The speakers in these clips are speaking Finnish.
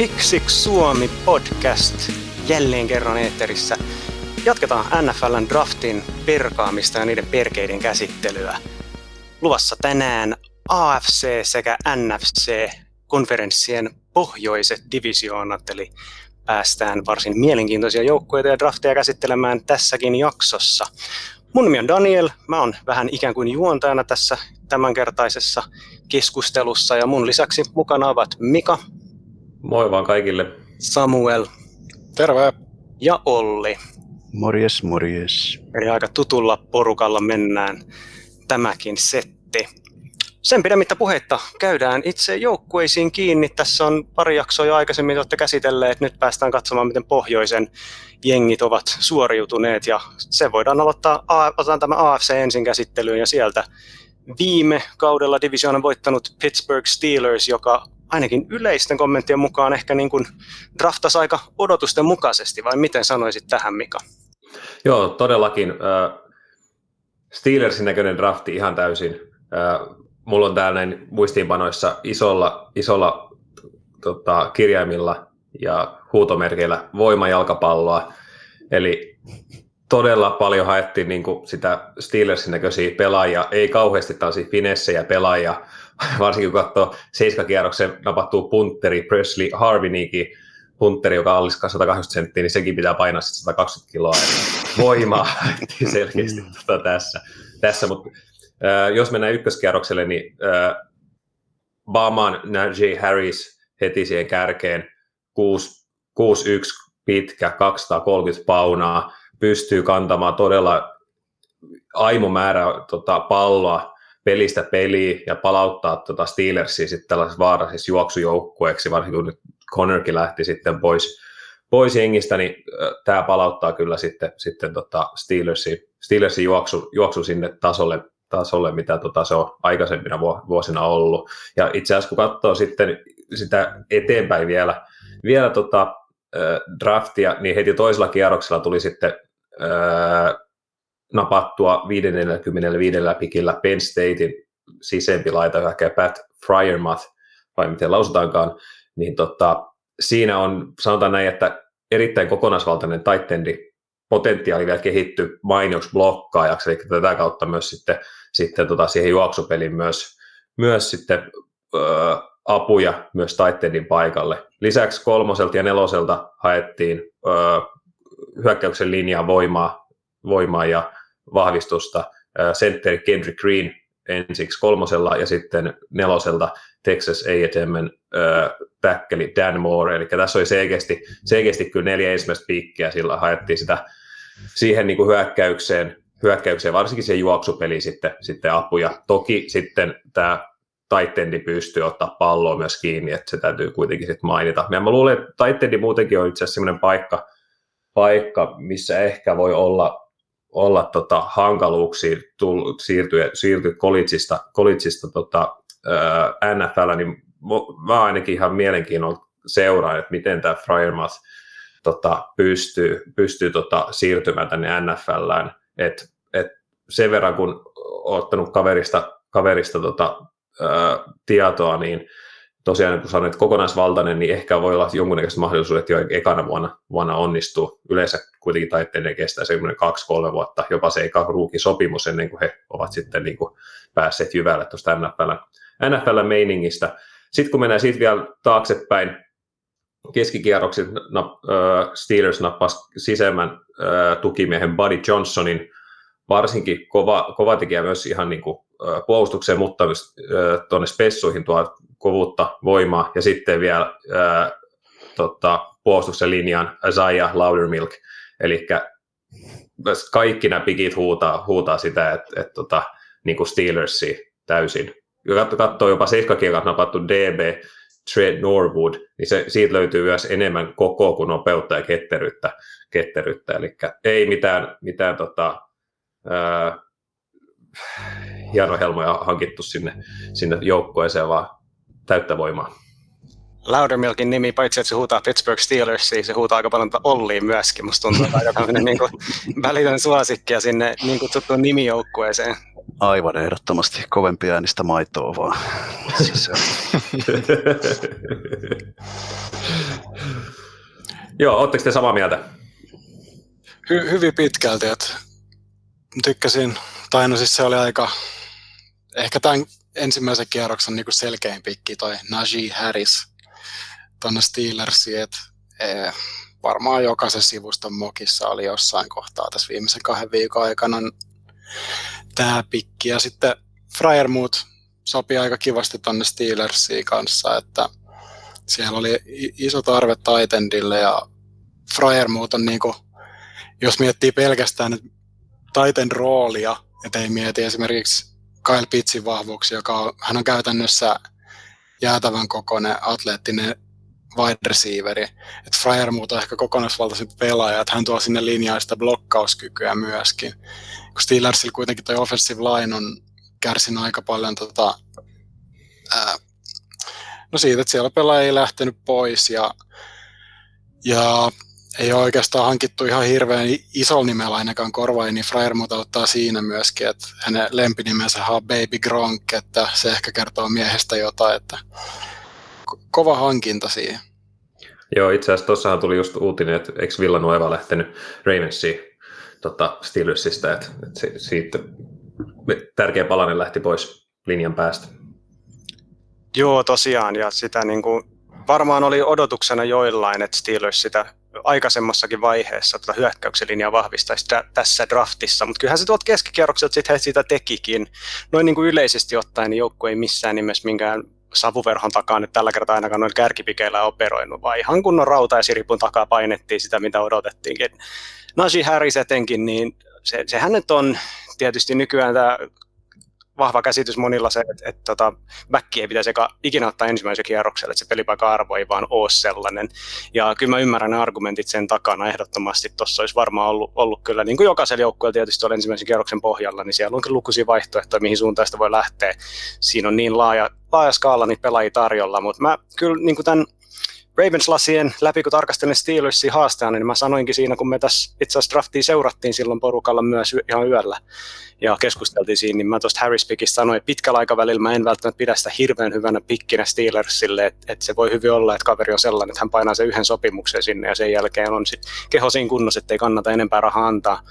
Six Suomi podcast jälleen kerran eetterissä. Jatketaan NFLn draftin perkaamista ja niiden perkeiden käsittelyä. Luvassa tänään AFC sekä NFC-konferenssien pohjoiset divisioonat, eli päästään varsin mielenkiintoisia joukkueita ja drafteja käsittelemään tässäkin jaksossa. Mun nimi on Daniel, mä oon vähän ikään kuin juontajana tässä tämänkertaisessa keskustelussa ja mun lisäksi mukana ovat Mika. Moi vaan kaikille. Samuel. Terve. Ja Olli. Morjes, morjes. Eli aika tutulla porukalla mennään tämäkin setti. Sen pidemmittä puheitta käydään itse joukkueisiin kiinni. Tässä on pari jaksoa jo aikaisemmin olette käsitelleet. Nyt päästään katsomaan, miten pohjoisen jengit ovat suoriutuneet. Ja se voidaan aloittaa, otetaan tämä AFC ensin käsittelyyn ja sieltä viime kaudella divisioonan voittanut Pittsburgh Steelers, joka ainakin yleisten kommenttien mukaan ehkä niin kuin draftasi aika odotusten mukaisesti, vai miten sanoisit tähän Mika? Joo, todellakin. Steelersin näköinen drafti ihan täysin. Mulla on täällä näin muistiinpanoissa isolla, isolla tota, kirjaimilla ja huutomerkeillä voimajalkapalloa. Eli todella paljon haettiin niin kuin sitä Steelersin näköisiä pelaajia, ei kauheasti tällaisia finessejä pelaajia, varsinkin kun katsoo seiskakierroksen napattuu punteri Presley Harvinikin, punteri, joka on 180 senttiä, niin sekin pitää painaa 120 kiloa. Voimaa selkeästi tuota tässä. tässä mutta, äh, jos mennään ykköskierrokselle, niin äh, Baman Najee Harris heti siihen kärkeen. 6-1 pitkä, 230 paunaa, pystyy kantamaan todella aimo määrä tota, palloa pelistä peliin ja palauttaa tota Steelersia sitten tällaisessa vaarallisessa juoksujoukkueeksi, varsinkin kun nyt Connorkin lähti sitten pois, pois jengistä, niin tämä palauttaa kyllä sitten, sitten tota Steelersin, Steelersin juoksu, juoksu sinne tasolle, tasolle mitä tota se on aikaisempina vuosina ollut. Ja itse asiassa kun katsoo sitten sitä eteenpäin vielä, vielä tota, draftia, niin heti toisella kierroksella tuli sitten napattua 55 pikillä Penn Statein sisempi laita, Pat Fryermuth, vai miten lausutaankaan, niin tota, siinä on, sanotaan näin, että erittäin kokonaisvaltainen taitendi potentiaali vielä kehitty mainioksi blokkaajaksi, eli tätä kautta myös sitten, sitten tota siihen juoksupeliin myös, myös sitten ö, apuja myös taitteendin paikalle. Lisäksi kolmoselta ja neloselta haettiin ö, hyökkäyksen linjaa voimaa, voimaa ja vahvistusta. Center Kendrick Green ensiksi kolmosella ja sitten neloselta Texas A&M täkkeli Dan Moore, eli tässä oli selkeästi, selkeästi kyllä neljä ensimmäistä piikkiä, sillä haettiin sitä siihen niin kuin hyökkäykseen, hyökkäykseen, varsinkin siihen juoksupeliin sitten, sitten apuja. Toki sitten tämä taitendi pystyy ottaa palloa myös kiinni, että se täytyy kuitenkin sitten mainita. Ja mä luulen, että taitendi muutenkin on itse asiassa sellainen paikka, paikka, missä ehkä voi olla olla tota, hankaluuksia siirtyä, siirtyä kolitsista, kolitsista tota, NFL, niin mä ainakin ihan mielenkiinnolla seuraan, että miten tämä Fryermuth tota, pystyy, pystyy tota, siirtymään tänne NFLään. Et, et sen verran, kun ottanut kaverista, kaverista tota, ää, tietoa, niin tosiaan kun sanoin, että kokonaisvaltainen, niin ehkä voi olla jonkunnäköiset mahdollisuudet jo ekana vuonna, vuonna onnistuu. Yleensä kuitenkin taitteiden kestää semmoinen kaksi-kolme vuotta, jopa se eka sopimus ennen kuin he ovat sitten niin kuin päässeet jyvälle tuosta NFL, NFL-meiningistä. Sitten kun mennään siitä vielä taaksepäin, keskikierrokset Steelers nappasi sisemmän tukimiehen Buddy Johnsonin, varsinkin kova, kova tekijä myös ihan niin kuin puolustukseen, mutta myös tuonne spessuihin tuo kovuutta, voimaa ja sitten vielä ää, tota, puolustuksen linjaan Isaiah Loudermilk, eli kaikki nämä pikit huutaa, huutaa sitä, että, että tota, niin kuin Steelersi täysin. Katsoo jopa seiskakiekat napattu DB, Trey Norwood, niin se, siitä löytyy myös enemmän koko kuin nopeutta ja ketteryyttä. ketteryyttä. Eli ei mitään, mitään tota, ää, hienohelmoja hankittu sinne, sinne joukkueeseen, vaan täyttä voimaa. Loudermilkin nimi, paitsi että se huutaa Pittsburgh Steelersia, se huutaa aika paljon Olliin myöskin. Musta tuntuu, että aika tämmöinen niin kuin, välitön suosikki ja sinne niin kutsuttuun nimijoukkueeseen. Aivan ehdottomasti kovempi äänistä maitoa vaan. Siis Joo, ootteko te samaa mieltä? Hy- hyvin pitkälti, että tykkäsin, tai no siis se oli aika, ehkä tämän ensimmäisen kierroksen niin selkein pikki toi Najee Harris tuonne Steelersiin, että e, varmaan jokaisen sivuston mokissa oli jossain kohtaa tässä viimeisen kahden viikon aikana tämä pikki. Ja sitten Fryermuth sopii aika kivasti tuonne Steelersiin kanssa, että siellä oli iso tarve Titendille ja Fryermuth on niin kuin, jos miettii pelkästään nyt Titan roolia, että ei mieti esimerkiksi Kyle Pittsin vahvuuksia, joka on, hän on käytännössä jäätävän kokoinen atleettinen wide receiveri. Että Fryermuth on ehkä kokonaisvaltaisempi pelaaja, että hän tuo sinne linjaa sitä blokkauskykyä myöskin. Kun Steelersillä kuitenkin toi offensive line on kärsinyt aika paljon tota, ää, no siitä, että siellä pelaaja ei lähtenyt pois ja, ja ei ole oikeastaan hankittu ihan hirveän isolla nimellä ainakaan korvaa, niin Fryermuth ottaa siinä myöskin, että hänen lempinimensä on Baby Gronk, että se ehkä kertoo miehestä jotain, että kova hankinta siihen. Joo, itse asiassa tuossahan tuli just uutinen, että eikö Villanueva lähtenyt Ravensiin tota, Steelersistä, että, että siitä tärkeä palanen lähti pois linjan päästä. Joo, tosiaan, ja sitä niin kuin, varmaan oli odotuksena joillain, että Steelers sitä aikaisemmassakin vaiheessa tuota hyökkäyksen linjaa vahvistaisi tässä draftissa, mutta kyllähän se tuolta keskikierrokselta sitten he sitä tekikin. Noin niin kuin yleisesti ottaen niin joukku ei missään nimessä minkään savuverhon takaa nyt tällä kertaa ainakaan noin kärkipikeillä operoinut, vaan ihan kunnon rauta ja siripun takaa painettiin sitä, mitä odotettiinkin. Najee Harris etenkin, niin se, sehän nyt on tietysti nykyään tämä vahva käsitys monilla se, että, että tota, backi ei pitäisi eka, ikinä ottaa ensimmäisen kierrokselle, että se pelipaikka arvo ei vaan ole sellainen. Ja kyllä mä ymmärrän ne argumentit sen takana ehdottomasti. Tuossa olisi varmaan ollut, ollut kyllä, niin kuin jokaisella joukkueella tietysti on ensimmäisen kierroksen pohjalla, niin siellä onkin lukuisia vaihtoehtoja, mihin suuntaan sitä voi lähteä. Siinä on niin laaja, laaja skaala niitä pelaajia tarjolla, mutta mä kyllä niin kuin tämän Ravens-lasien läpi, kun tarkastelin Steelersin haastajana, niin mä sanoinkin siinä, kun me tässä itse asiassa draftia seurattiin silloin porukalla myös ihan yöllä ja keskusteltiin siinä, niin mä tuosta Harris Pickistä sanoin, että pitkällä aikavälillä mä en välttämättä pidä sitä hirveän hyvänä pikkinä Steelersille, että, että se voi hyvin olla, että kaveri on sellainen, että hän painaa sen yhden sopimuksen sinne ja sen jälkeen on sit keho siinä kunnossa, että ei kannata enempää rahaa antaa.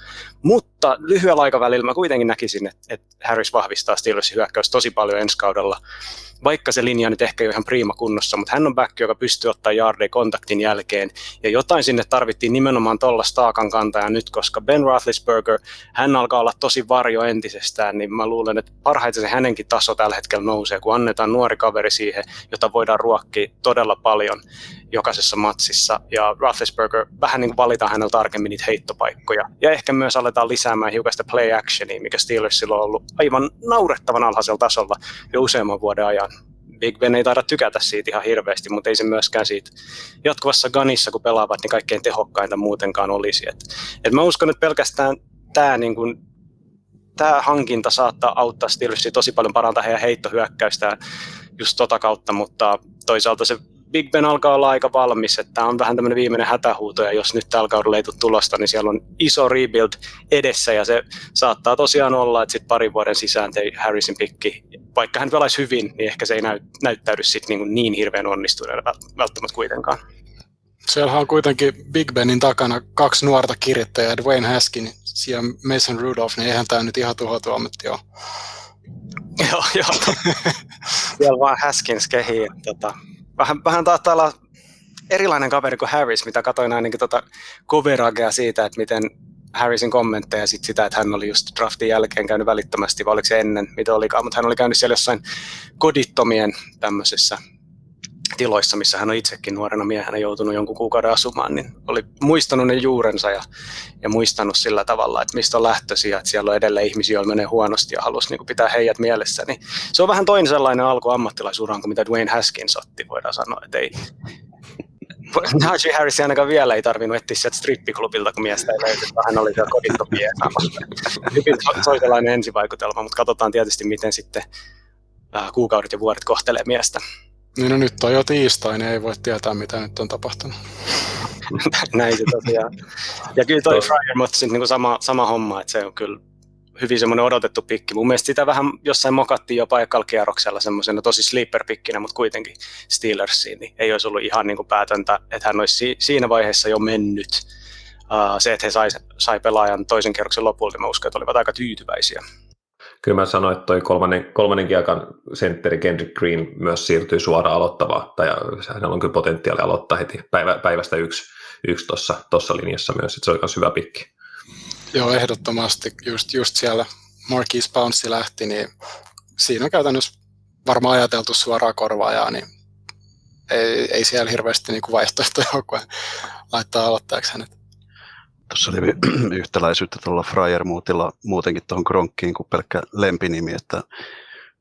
Mutta lyhyellä aikavälillä mä kuitenkin näkisin, että, että Harris vahvistaa Steelersin hyökkäys tosi paljon ensi kaudella vaikka se linja nyt ehkä ei ole ihan prima kunnossa, mutta hän on back, joka pystyy ottaa yardeja kontaktin jälkeen. Ja jotain sinne tarvittiin nimenomaan tuolla staakan kantaja nyt, koska Ben Roethlisberger, hän alkaa olla tosi varjo entisestään, niin mä luulen, että parhaiten se hänenkin taso tällä hetkellä nousee, kun annetaan nuori kaveri siihen, jota voidaan ruokkia todella paljon jokaisessa matsissa. Ja Roethlisberger vähän niin kuin valitaan hänellä tarkemmin niitä heittopaikkoja. Ja ehkä myös aletaan lisäämään hiukan sitä play actionia, mikä Steelersilla on ollut aivan naurettavan alhaisella tasolla jo useamman vuoden ajan. Big Ben ei taida tykätä siitä ihan hirveästi, mutta ei se myöskään siitä jatkuvassa ganissa, kun pelaavat, niin kaikkein tehokkainta muutenkaan olisi. Et, et mä uskon, että pelkästään tämä niin kun, tämä hankinta saattaa auttaa Steelersia tosi paljon parantaa heidän heittohyökkäystään just tota kautta, mutta toisaalta se Big Ben alkaa olla aika valmis, että tämä on vähän tämmöinen viimeinen hätähuuto, ja jos nyt tällä kaudella ei tule tulosta, niin siellä on iso rebuild edessä, ja se saattaa tosiaan olla, että sitten parin vuoden sisään tei Harrisin pikki, vaikka hän pelaisi hyvin, niin ehkä se ei näy, näyttäydy sitten niin, niin hirveän onnistuneena välttämättä kuitenkaan. Siellä on kuitenkin Big Benin takana kaksi nuorta kirjoittajaa, Dwayne Haskin ja Mason Rudolph, niin eihän tämä nyt ihan tuhotuometti ole. joo, joo. Siellä vaan Haskins kehii. Tota, vähän, vähän taattaa olla erilainen kaveri kuin Harris, mitä katsoin ainakin tota coveragea siitä, että miten Harrisin kommentteja sit sitä, että hän oli just draftin jälkeen käynyt välittömästi, vai oliko se ennen, mitä olikaan, mutta hän oli käynyt siellä jossain kodittomien tämmöisissä tiloissa, missä hän on itsekin nuorena miehenä joutunut jonkun kuukauden asumaan, niin oli muistanut ne juurensa ja, ja muistanut sillä tavalla, että mistä on lähtöisiä, että siellä on edelleen ihmisiä, joilla menee huonosti ja halusi niin pitää heidät mielessä. Niin se on vähän toinen sellainen alku ammattilaisuraan kuin mitä Dwayne Haskins otti, voidaan sanoa, että ei, Najee Harris ainakaan vielä ei tarvinnut etsiä sieltä strippiklubilta, kun miestä ei löydy, hän oli siellä kodittomia Hyvin toisenlainen ensivaikutelma, mutta katsotaan tietysti, miten sitten kuukaudet ja vuodet kohtelee miestä. Niin no nyt on jo tiistai, niin ei voi tietää, mitä nyt on tapahtunut. Näin se tosiaan. Ja kyllä toi Fryer, mutta niin sama, sama homma, että se on kyllä hyvin semmoinen odotettu pikki. Mun mielestä sitä vähän jossain mokattiin jopa ekalla kierroksella semmoisena tosi sleeper-pikkinä, mutta kuitenkin Steelersiin, niin ei olisi ollut ihan niin kuin päätöntä, että hän olisi si- siinä vaiheessa jo mennyt. Uh, se, että he sai, sai pelaajan toisen kierroksen lopulta, niin mä uskon, että olivat aika tyytyväisiä. Kyllä mä sanoin, että toi kolmannen, kolmannen kiekan sentteri Kendrick Green myös siirtyy suoraan aloittavaa, tai hänellä on kyllä potentiaali aloittaa heti päivä, päivästä yksi, yksi tuossa linjassa myös, että se on myös hyvä pikki. Joo, ehdottomasti. Just, just siellä Marquis Bounce lähti, niin siinä on käytännössä varmaan ajateltu suoraan korvaajaa, niin ei, ei siellä hirveästi niin vaihtoehtoja ole, kun laittaa aloittajaksi hänet. Tuossa oli yhtäläisyyttä tuolla Fryermuutilla muutenkin tuohon Kronkkiin kuin pelkkä lempinimi, että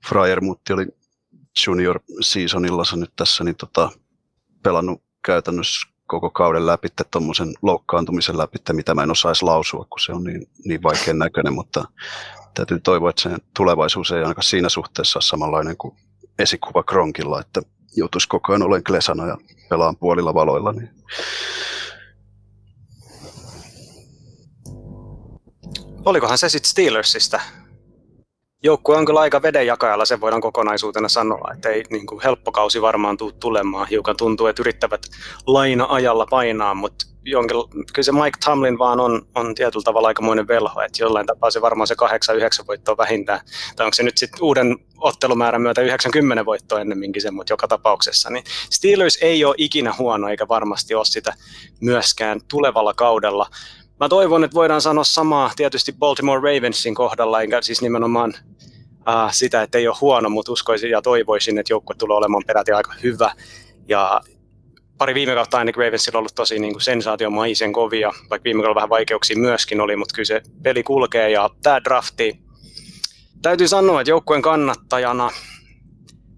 Fryermuutti oli junior seasonilla nyt tässä niin tota, pelannut käytännössä koko kauden läpi tuommoisen loukkaantumisen läpi, mitä mä en osaisi lausua, kun se on niin, niin vaikean näköinen, mutta täytyy toivoa, että sen tulevaisuus ei ainakaan siinä suhteessa ole samanlainen kuin esikuva Kronkilla, että joutuisi koko ajan olen klesana ja pelaan puolilla valoilla. Niin. Olikohan se sitten Steelersistä? Joukkue on kyllä aika vedenjakajalla, sen voidaan kokonaisuutena sanoa, että ei niin kuin helppo kausi varmaan tule tulemaan. Hiukan tuntuu, että yrittävät laina-ajalla painaa, mutta jonkin, kyllä se Mike Tamlin vaan on, on tietyllä tavalla aikamoinen velho, että jollain tapaa se varmaan se 8-9 voittoa vähintään, tai onko se nyt sitten uuden ottelumäärän myötä 90 voittoa ennemminkin se, mutta joka tapauksessa, niin Steelers ei ole ikinä huono, eikä varmasti ole sitä myöskään tulevalla kaudella. Mä toivon, että voidaan sanoa samaa tietysti Baltimore Ravensin kohdalla, enkä siis nimenomaan uh, sitä, että ei ole huono, mutta uskoisin ja toivoisin, että joukkue tulee olemaan peräti aika hyvä. Ja pari viime kautta ainakin Ravensilla on ollut tosi niin kuin sensaatiomaisen kovia, vaikka viime kaudella vähän vaikeuksia myöskin oli, mutta kyllä se peli kulkee ja tämä drafti, täytyy sanoa, että joukkueen kannattajana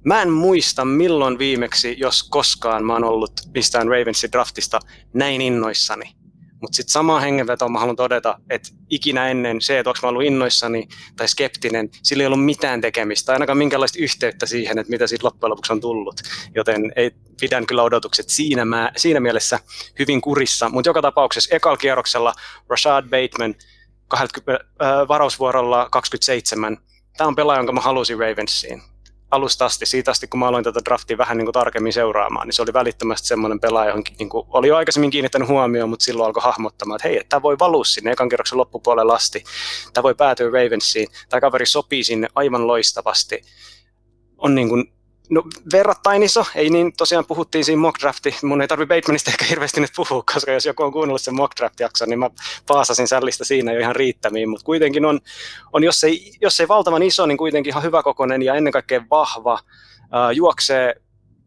Mä en muista milloin viimeksi, jos koskaan mä oon ollut mistään Ravensin draftista näin innoissani. Mutta sitten samaan hengenvetoon mä haluan todeta, että ikinä ennen se, että onko mä ollut innoissani tai skeptinen, sillä ei ollut mitään tekemistä, ainakaan minkälaista yhteyttä siihen, että mitä siitä loppujen lopuksi on tullut. Joten ei, pidän kyllä odotukset siinä, mä, siinä mielessä hyvin kurissa. Mutta joka tapauksessa ekalla kierroksella Rashad Bateman 20, äh, varausvuorolla 27. Tämä on pelaaja, jonka mä halusin Ravensiin alusta asti, siitä asti kun mä aloin tätä draftia vähän niin kuin tarkemmin seuraamaan, niin se oli välittömästi semmoinen pelaaja, johon niin kuin, oli jo aikaisemmin kiinnittänyt huomioon, mutta silloin alkoi hahmottamaan, että hei, tämä voi valua sinne ekan kerroksen loppupuolelle asti, tämä voi päätyä Ravensiin, tämä kaveri sopii sinne aivan loistavasti. On niin kuin No verrattain iso, ei niin tosiaan puhuttiin siinä mock drafti, mun ei tarvi Batemanista ehkä hirveästi nyt puhua, koska jos joku on kuunnellut sen mock draft jakson, niin mä paasasin sällistä siinä jo ihan riittämiin, mutta kuitenkin on, on jos, ei, jos ei valtavan iso, niin kuitenkin ihan hyväkokoinen ja ennen kaikkea vahva, äh, juoksee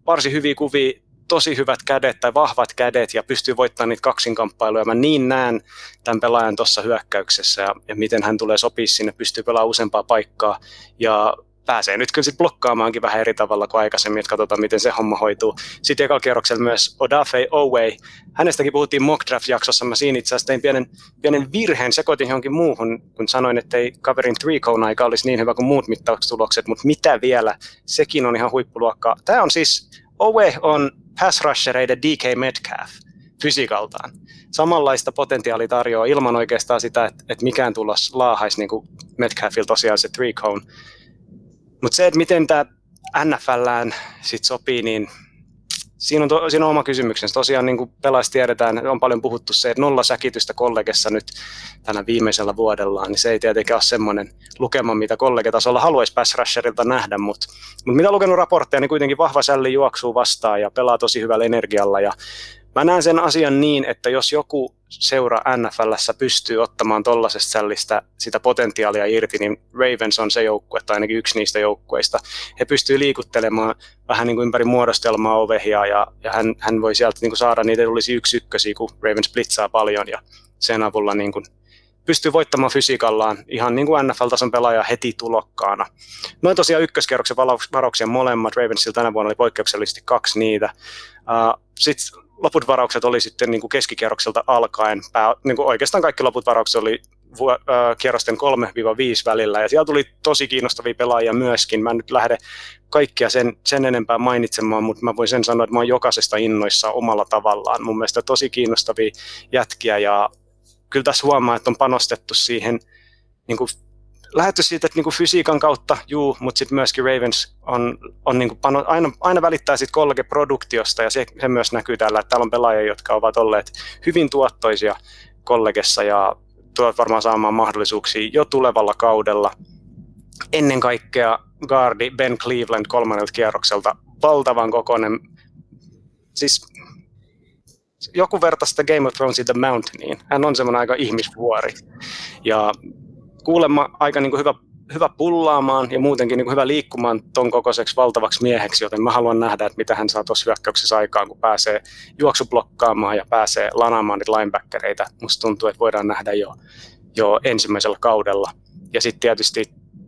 varsin hyviä kuvia, tosi hyvät kädet tai vahvat kädet ja pystyy voittamaan niitä kaksinkamppailuja. Mä niin näen tämän pelaajan tuossa hyökkäyksessä ja, ja miten hän tulee sopii sinne, pystyy pelaamaan useampaa paikkaa ja pääsee nyt kyllä sit blokkaamaankin vähän eri tavalla kuin aikaisemmin, että katsotaan miten se homma hoituu. Sitten ekalla kierroksella myös Odafe Oway. Hänestäkin puhuttiin mock draft-jaksossa, mä siinä itse asiassa tein pienen, pienen virheen, sekoitin johonkin muuhun, kun sanoin, että ei kaverin three cone aika olisi niin hyvä kuin muut mittauksetulokset, mutta mitä vielä, sekin on ihan huippuluokkaa. Tämä on siis, Oway on pass rushereiden DK Metcalf fysiikaltaan. Samanlaista potentiaalia tarjoaa ilman oikeastaan sitä, että, että mikään tulos laahaisi niin kuin Metcalfilla tosiaan se three cone mutta se, että miten tämä NFLään sit sopii, niin siinä on, to, siinä on oma kysymyksensä. Tosiaan niin kuin tiedetään, on paljon puhuttu se, että nolla säkitystä kollegessa nyt tänä viimeisellä vuodellaan, niin se ei tietenkään ole semmoinen lukema, mitä kollegetasolla haluaisi pass rusherilta nähdä, mutta, mutta mitä lukenut raportteja, niin kuitenkin vahva sälli juoksuu vastaan ja pelaa tosi hyvällä energialla ja Mä näen sen asian niin, että jos joku seura NFLssä pystyy ottamaan tollaisesta sällistä sitä potentiaalia irti, niin Ravens on se joukkue, tai ainakin yksi niistä joukkueista. He pystyy liikuttelemaan vähän niin kuin ympäri muodostelmaa ovehia, ja, ja hän, hän voi sieltä niin kuin saada niitä olisi yksi ykkösiä, kun Ravens blitzaa paljon, ja sen avulla niin kuin pystyy voittamaan fysiikallaan ihan niin kuin NFL-tason pelaaja heti tulokkaana. Noin tosiaan ykköskerroksen varauksia molemmat, Ravensilla tänä vuonna oli poikkeuksellisesti kaksi niitä. Uh, Sitten loput varaukset oli sitten niin kuin keskikierrokselta alkaen. Pää, niin kuin oikeastaan kaikki loput varaukset oli vu- äh, kierrosten 3-5 välillä, ja siellä tuli tosi kiinnostavia pelaajia myöskin. Mä en nyt lähde kaikkia sen, sen enempää mainitsemaan, mutta mä voin sen sanoa, että mä oon jokaisesta innoissa omalla tavallaan. Mun mielestä tosi kiinnostavia jätkiä, ja kyllä tässä huomaa, että on panostettu siihen niin kuin lähetty siitä, että niinku fysiikan kautta, juu, mutta sitten myöskin Ravens on, on niinku pano, aina, aina välittää siitä kollege-produktiosta, ja se, se myös näkyy täällä, että täällä on pelaajia, jotka ovat olleet hyvin tuottoisia kollegessa, ja tulevat varmaan saamaan mahdollisuuksia jo tulevalla kaudella. Ennen kaikkea Guardi Ben Cleveland kolmannelta kierrokselta, valtavan kokoinen, siis joku verta sitä Game of Thronesin The Mountainiin. Hän on semmoinen aika ihmisvuori. Ja kuulemma aika niin kuin hyvä, hyvä pullaamaan ja muutenkin niin kuin hyvä liikkumaan ton kokoiseksi valtavaksi mieheksi, joten mä haluan nähdä, että mitä hän saa tuossa hyökkäyksessä aikaan, kun pääsee juoksublokkaamaan ja pääsee lanaamaan niitä linebackereita. Musta tuntuu, että voidaan nähdä jo, jo ensimmäisellä kaudella. Ja sitten tietysti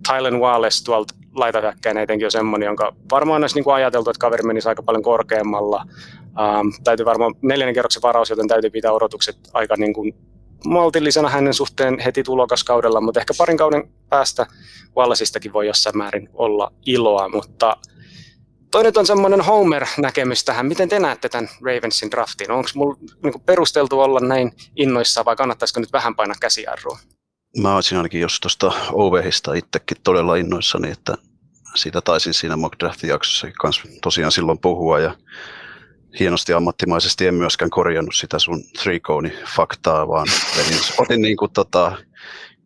Tylen Wallace tuolta laitahyökkäinen etenkin on semmoinen, jonka varmaan olisi niin ajateltu, että kaveri menisi aika paljon korkeammalla. Um, täytyy varmaan neljännen kerroksen varaus, joten täytyy pitää odotukset aika niin kuin maltillisena hänen suhteen heti tulokaskaudella, mutta ehkä parin kauden päästä Wallaceista voi jossain määrin olla iloa, mutta toinen on semmoinen Homer-näkemys tähän. Miten te näette tämän Ravensin draftin? Onko mulla niin perusteltu olla näin innoissaan vai kannattaisiko nyt vähän painaa käsijarrua? Mä olisin ainakin jos tuosta Ovehista itsekin todella innoissani, että siitä taisin siinä mock draftin jaksossa kanssa tosiaan silloin puhua ja hienosti ammattimaisesti en myöskään korjannut sitä sun three faktaa, vaan otin, otin niin kuin tota,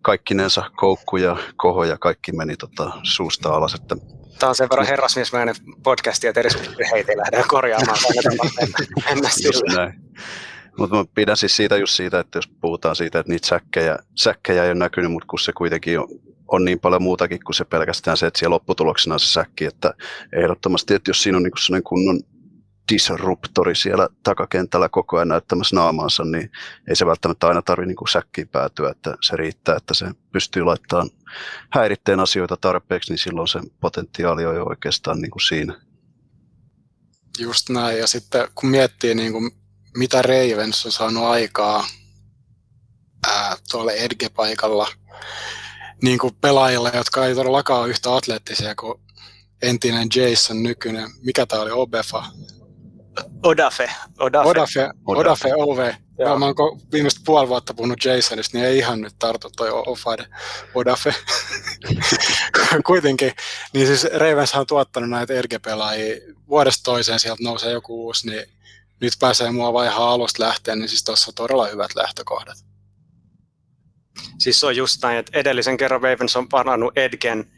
kaikkinensa koukku ja koho ja kaikki meni tota, suusta alas. Että Tämä on sen verran herrasmiesmäinen podcasti, että edes heitä ei lähde korjaamaan. Mutta mä pidän siis siitä just siitä, että jos puhutaan siitä, että niitä säkkejä, säkkejä ei ole näkynyt, mutta kun se kuitenkin on, on niin paljon muutakin kuin se pelkästään se, että siellä lopputuloksena on se säkki, että ehdottomasti, että jos siinä on niin kunnon disruptori siellä takakentällä koko ajan näyttämässä naamaansa, niin ei se välttämättä aina tarvitse niin säkkiin päätyä, että se riittää, että se pystyy laittamaan häiritteen asioita tarpeeksi, niin silloin se potentiaali on jo oikeastaan niin kuin siinä. Just näin, ja sitten kun miettii niin kuin, mitä Ravens on saanut aikaa ää, tuolle Edge-paikalla, niin kuin pelaajille, jotka ei todellakaan ole yhtä atleettisia kuin entinen Jason nykyinen, mikä tämä oli, Obefa, Odafe. Odafe, Odafe, Odafe OV. Joo. Mä oon viimeistä puoli vuotta puhunut Jasonista, niin ei ihan nyt tartu toi Ofade, Odafe. Kuitenkin, niin siis Ravens on tuottanut näitä erge-pelaajia. Vuodesta toiseen sieltä nousee joku uusi, niin nyt pääsee mua vai ihan alusta lähteen, niin siis tuossa on todella hyvät lähtökohdat. Siis se on just näin, että edellisen kerran Ravens on parannut Edgen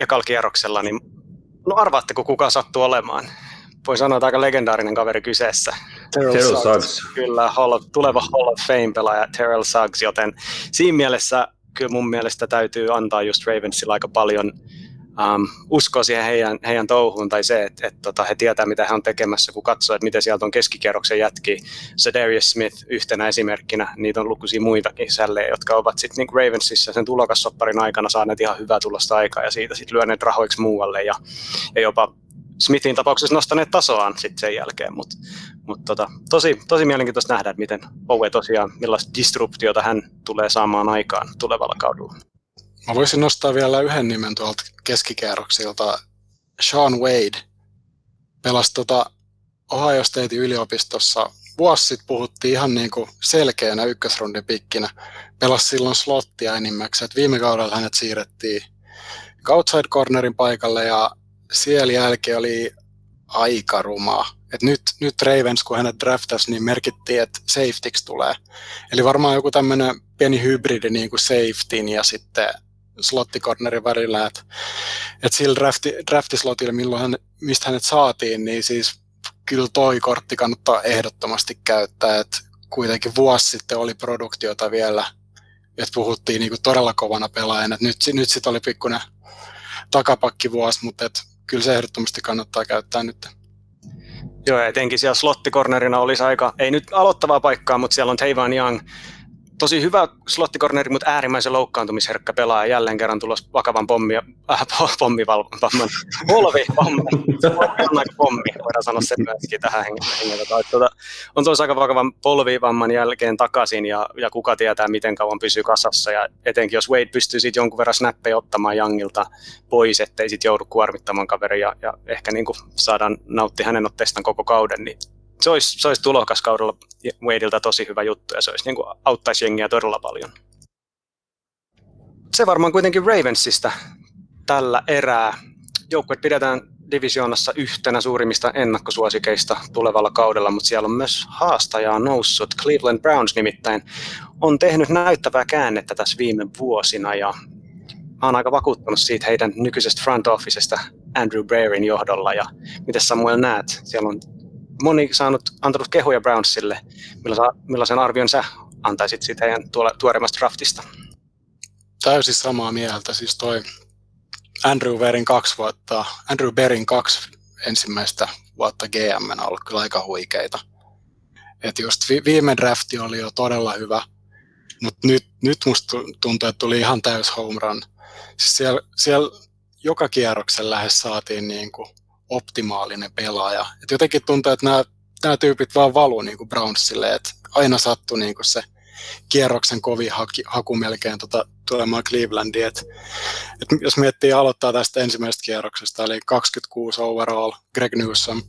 ja kalkierroksella, niin no arvaatteko kuka sattuu olemaan? Voi sanoa, että aika legendaarinen kaveri kyseessä. Terrell, Terrell Suggs. Suggs. Kyllä, Hall of, tuleva Hall of Fame-pelaaja Terrell Suggs, joten siinä mielessä kyllä mun mielestä täytyy antaa just Ravensilla aika paljon um, uskoa siihen heidän, heidän touhuun tai se, että, että tota, he tietää, mitä he on tekemässä, kun katsoo, että miten sieltä on keskikierroksen jätki. Darius Smith yhtenä esimerkkinä, niitä on lukuisia muitakin sällejä, jotka ovat sitten niin Ravensissa sen tulokassopparin aikana saaneet ihan hyvää tulosta aikaa ja siitä sitten lyöneet rahoiksi muualle ja, ja jopa Smithin tapauksessa nostaneet tasoaan sitten sen jälkeen, mutta mut tota, tosi, tosi mielenkiintoista nähdä, että miten Owe tosiaan, millaista disruptiota hän tulee saamaan aikaan tulevalla kaudella. Mä voisin nostaa vielä yhden nimen tuolta keskikierroksilta. Sean Wade pelasi tota Ohio State yliopistossa. Vuosi sitten puhuttiin ihan niin kuin selkeänä ykkösrundin pikkinä. Pelasi silloin slottia enimmäkseen. Viime kaudella hänet siirrettiin outside cornerin paikalle ja siellä jälkeen oli aika ruma. Et nyt, nyt Ravens, kun hänet draftasi, niin merkittiin, että safetyksi tulee. Eli varmaan joku tämmöinen pieni hybridi niin kuin safetyn ja sitten slottikornerin välillä. Että et sillä drafti, draftislotilla, milloin hän, mistä hänet saatiin, niin siis kyllä toi kortti kannattaa ehdottomasti käyttää. Että kuitenkin vuosi sitten oli produktiota vielä, että puhuttiin niin kuin todella kovana pelaajana. Et nyt, nyt sitten oli pikkuinen takapakkivuosi, mutta et kyllä se ehdottomasti kannattaa käyttää nyt. Joo, etenkin siellä slottikornerina olisi aika, ei nyt aloittavaa paikkaa, mutta siellä on Teivan Young, tosi hyvä slottikorneri, mutta äärimmäisen loukkaantumisherkkä pelaaja. Jälleen kerran tulos vakavan pommi, äh, pommivalvonnan, polvi, pommi, pommi, voidaan sanoa sen myöskin tähän hengetä. Tuota, on tuossa aika vakavan polvivamman jälkeen takaisin ja, ja kuka tietää, miten kauan pysyy kasassa. Ja etenkin jos Wade pystyy sitten jonkun verran snappeja ottamaan Youngilta pois, ettei sitten joudu kuormittamaan kaveria ja, ja ehkä niin kuin saadaan nauttia hänen otteestaan koko kauden, niin se olisi, se olisi tulokaskaudella Wadeilta tosi hyvä juttu ja se olisi, niin kuin, auttaisi jengiä todella paljon. se varmaan kuitenkin Ravensista tällä erää. Joukkueet pidetään divisioonassa yhtenä suurimmista ennakkosuosikeista tulevalla kaudella, mutta siellä on myös haastajaa noussut. Cleveland Browns nimittäin on tehnyt näyttävää käännettä tässä viime vuosina ja oon aika vakuuttunut siitä heidän nykyisestä front officesta Andrew Breerin johdolla ja miten Samuel näet? Siellä on moni saanut, antanut kehuja Brownsille. Millaisen arvion sä antaisit siitä heidän tuoreimmasta draftista? Täysin samaa mieltä. Siis toi Andrew Berin kaksi vuotta, Andrew Berin kaksi ensimmäistä vuotta GM on ollut kyllä aika huikeita. Et just vi- viime drafti oli jo todella hyvä, mutta nyt, nyt musta tuntuu, että tuli ihan täys home run. Siis siellä, siellä joka kierroksen lähes saatiin niin kuin optimaalinen pelaaja. Et jotenkin tuntuu, että nämä, nämä tyypit vaan valuu niin kuin Brownsille, että aina sattui niin kuin se kierroksen kovin haki, haku melkein tota, tulemaan Clevelandiin. Et, et jos miettii aloittaa tästä ensimmäisestä kierroksesta, eli 26 overall, Greg Newsom,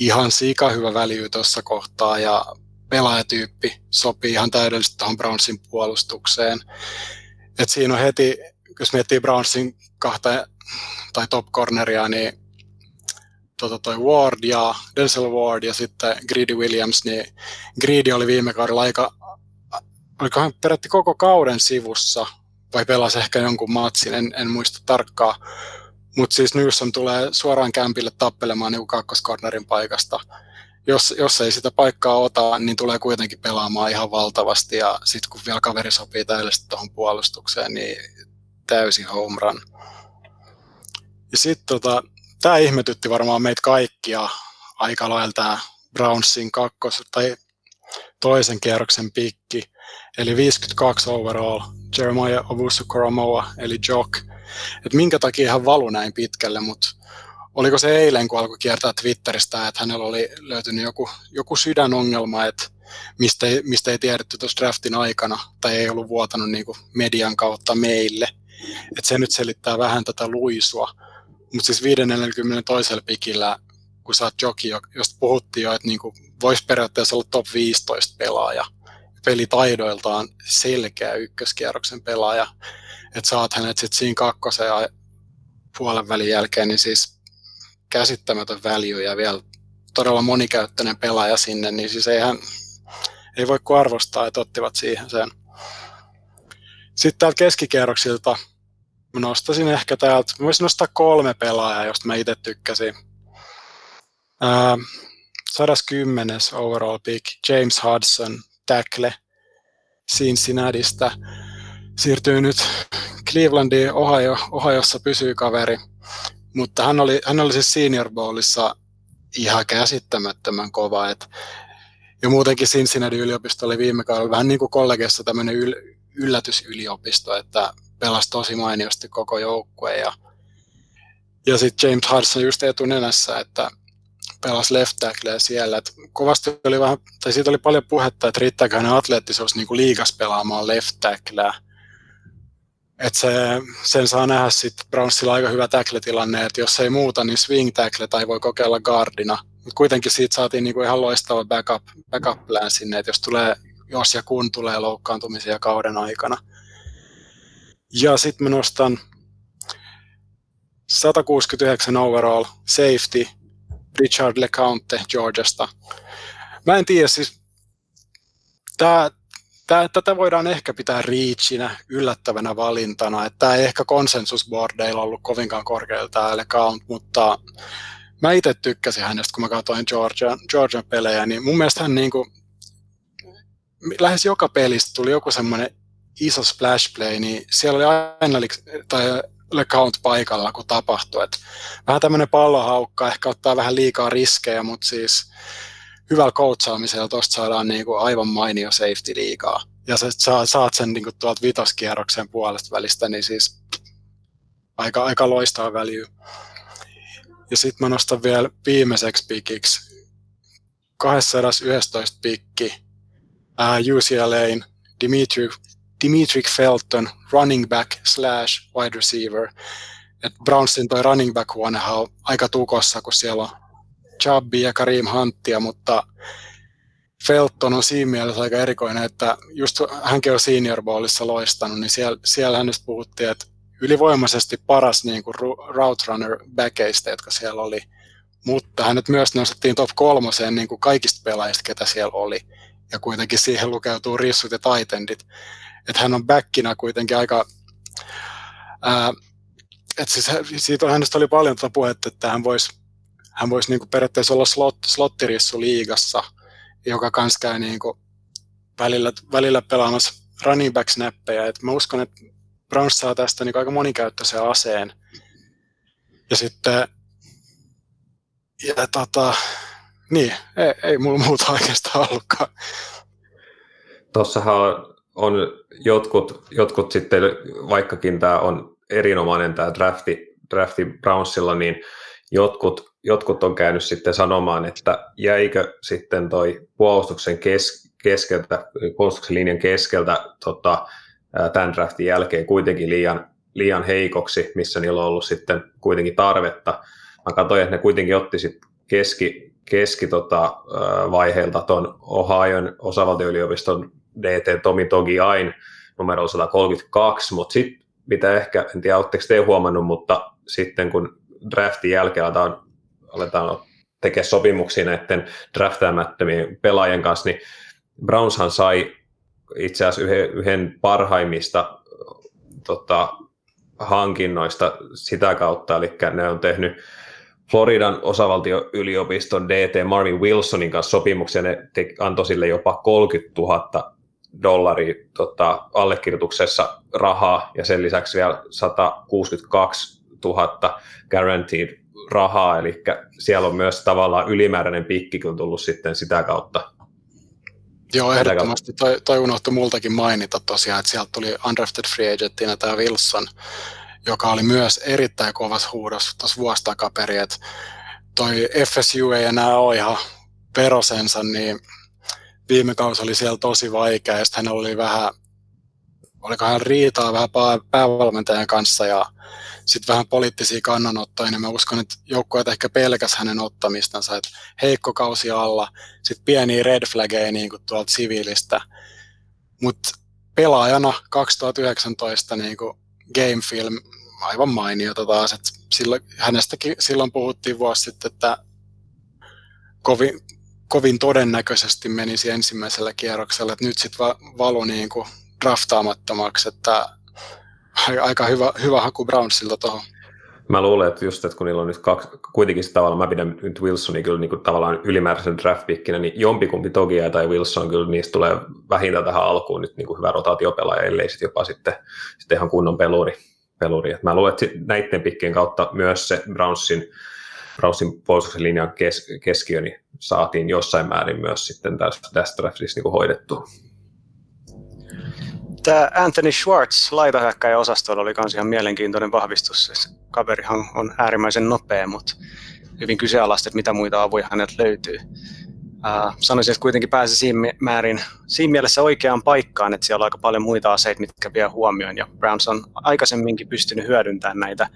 ihan sika hyvä väliy tuossa kohtaa ja pelaajatyyppi sopii ihan täydellisesti tuohon Brownsin puolustukseen. Et siinä on heti, jos miettii Brownsin kahta tai top corneria, niin tota toi Ward ja Denzel Ward ja sitten Greedy Williams, niin Greedy oli viime kaudella aika, olikohan perätti koko kauden sivussa, vai pelasi ehkä jonkun matsin, en, en muista tarkkaa. Mutta siis Newsom tulee suoraan kämpille tappelemaan niin kakkoskornerin paikasta. Jos, jos ei sitä paikkaa ota, niin tulee kuitenkin pelaamaan ihan valtavasti. Ja sitten kun vielä kaveri sopii täydellisesti tuohon puolustukseen, niin täysi home run. Ja sitten tota, tämä ihmetytti varmaan meitä kaikkia aika lailla tämä Brownsin kakkos- tai toisen kierroksen pikki, eli 52 overall, Jeremiah Ovusu Koromoa, eli Jock. Et minkä takia hän valui näin pitkälle, mutta oliko se eilen, kun alkoi kiertää Twitteristä, että hänellä oli löytynyt joku, joku sydänongelma, että mistä mistä ei tiedetty tuossa draftin aikana, tai ei ollut vuotanut niin median kautta meille. Et se nyt selittää vähän tätä luisua. Mutta siis 540 toisella pikillä, kun sä oot joki, josta puhuttiin jo, että niinku voisi periaatteessa olla top 15 pelaaja, pelitaidoiltaan selkeä ykköskierroksen pelaaja, että saat hänet sitten siinä kakkosen ja puolen välin jälkeen, niin siis käsittämätön value ja vielä todella monikäyttöinen pelaaja sinne, niin siis eihän, ei voi kuin arvostaa, että ottivat siihen sen. Sitten täältä keskikierroksilta Mä nostasin ehkä täältä, mä voisin nostaa kolme pelaajaa, josta mä itse tykkäsin. Ää, 110. overall pick, James Hudson, tackle Cincinnatista. Siirtyy nyt Clevelandiin, Ohio, Ohiossa pysyy kaveri, mutta hän oli, hän oli siis senior bowlissa ihan käsittämättömän kova. Et, ja muutenkin Cincinnati yliopisto oli viime kaudella vähän niin kuin kollegessa tämmöinen yl, yllätysyliopisto, että pelasi tosi mainiosti koko joukkue ja, ja sitten James Hudson just etunenässä, että pelasi left tacklea siellä. Et kovasti oli vähän, tai siitä oli paljon puhetta, että riittääkö hänen atleettisuus niin kuin liigas pelaamaan left tacklea. Et se, sen saa nähdä sitten Brownsilla aika hyvä tackle-tilanne, että jos ei muuta, niin swing tackle tai voi kokeilla guardina. Mutta kuitenkin siitä saatiin niinku ihan loistava backup, backup plan sinne, että jos, tulee, jos ja kun tulee loukkaantumisia kauden aikana – ja sitten mä nostan 169 overall safety Richard LeCounte Georgiasta. Mä en tiedä, siis tää, tää, tätä voidaan ehkä pitää reachinä, yllättävänä valintana. Tämä ei ehkä konsensusboardeilla ollut kovinkaan korkealla tämä LeCount, mutta mä itse tykkäsin hänestä, kun mä katsoin Georgian, Georgian pelejä, niin mun mielestä hän niin kuin, lähes joka pelistä tuli joku semmoinen iso splash play, niin siellä oli aina tai LeCount paikalla, kun tapahtui. Et vähän tämmöinen pallohaukka, ehkä ottaa vähän liikaa riskejä, mutta siis hyvällä coachaamisella tuosta saadaan niinku aivan mainio safety liikaa. Ja sä saat sen niinku tuolta vitoskierroksen puolesta välistä, niin siis aika, aika loistava väliy. Ja sitten mä nostan vielä viimeiseksi pikiksi 211 pikki uh, UCLAin Dimitri Dimitri Felton, running back slash wide receiver. Et Brownsin toi running back huonehan on aika tukossa, kun siellä on Chubby ja Kareem Hunttia, mutta Felton on siinä mielessä aika erikoinen, että just hänkin on senior ballissa loistanut, niin siellä, siellä hänestä puhuttiin, että ylivoimaisesti paras niin kuin route runner backeista, jotka siellä oli. Mutta hänet myös nostettiin top kolmoseen niin kuin kaikista pelaajista, ketä siellä oli. Ja kuitenkin siihen lukeutuu rissut ja taitendit. Että hän on backinä kuitenkin aika... Ää, et siis, siitä hänestä oli paljon tuota puhetta, että hän voisi hän vois niin periaatteessa olla slot, slottirissu liigassa, joka kanssa käy niin kuin välillä, välillä pelaamassa running back snappeja. Et mä uskon, että Browns saa tästä niin aika monikäyttöisen aseen. Ja sitten, ja tota, niin, ei, ei mulla muuta oikeastaan ollutkaan. Tuossahan on, on jotkut, jotkut sitten, vaikkakin tämä on erinomainen tämä drafti, drafti Brownsilla, niin jotkut, jotkut on käynyt sitten sanomaan, että jäikö sitten toi puolustuksen kes, keskeltä, puolustuksen linjan keskeltä tota, tämän draftin jälkeen kuitenkin liian, liian heikoksi, missä niillä on ollut sitten kuitenkin tarvetta. Mä katsoin, että ne kuitenkin otti sitten keski, keski tota, vaiheelta tuon Ohioin osavaltioyliopiston DT Tomi Togi Ain numero 132, mutta sitten mitä ehkä, en tiedä oletteko te huomannut, mutta sitten kun draftin jälkeen aletaan, aletaan tekemään sopimuksia näiden draftaamattomien pelaajien kanssa, niin Brownshan sai itse asiassa yhden, yhden parhaimmista tota, hankinnoista sitä kautta, eli ne on tehnyt Floridan osavaltioyliopiston DT Marvin Wilsonin kanssa sopimuksia, ne te, antoi sille jopa 30 000 dollaria tota, allekirjoituksessa rahaa ja sen lisäksi vielä 162 000 guaranteed rahaa, eli siellä on myös tavallaan ylimääräinen pikki kun tullut sitten sitä kautta. Joo, ehdottomasti. Toi, toi unohtui multakin mainita tosiaan, että sieltä tuli undrafted free agentina tämä Wilson, joka oli myös erittäin kovas huudos tuossa vuosi takaperin, että toi FSU ei enää ole ihan perosensa, niin viime kausi oli siellä tosi vaikea, ja hän oli vähän, olikohan riitaa vähän päävalmentajan kanssa, ja sitten vähän poliittisia kannanottoja, niin mä uskon, että joukkueet ehkä pelkäs hänen ottamistansa, että heikko kausi alla, sitten pieniä red flaggeja niin kuin tuolta siviilistä, mutta pelaajana 2019 niin kuin game film, aivan mainiota taas, että silloin, hänestäkin silloin puhuttiin vuosi sitten, että kovin, kovin todennäköisesti menisi ensimmäisellä kierroksella, että nyt sitten va, valu niin kuin draftaamattomaksi, että aika hyvä, hyvä haku Brownsilta tuohon. Mä luulen, että just, että kun niillä on nyt kaksi, kuitenkin tavallaan, mä pidän nyt Wilsonia kyllä niin kuin tavallaan ylimääräisen draft niin jompikumpi Togia tai Wilson kyllä niistä tulee vähintään tähän alkuun nyt niin kuin hyvä rotaatiopelaaja, ellei sitten jopa sitten, sitten ihan kunnon peluri. peluri. Et mä luulen, että näiden pikkien kautta myös se Brownsin, Brownsin puolustuksen kes, keskiö niin saatiin jossain määrin myös sitten tässä, tässä draftissa niin hoidettua tämä Anthony Schwartz laitahyökkäjä osastolla oli myös ihan mielenkiintoinen vahvistus. Se kaverihan on äärimmäisen nopea, mutta hyvin kyseenalaista, että mitä muita avuja häneltä löytyy. Uh, sanoisin, että kuitenkin pääsi siinä, määrin, siinä mielessä oikeaan paikkaan, että siellä on aika paljon muita aseita, mitkä vie huomioon. Ja Browns on aikaisemminkin pystynyt hyödyntämään näitä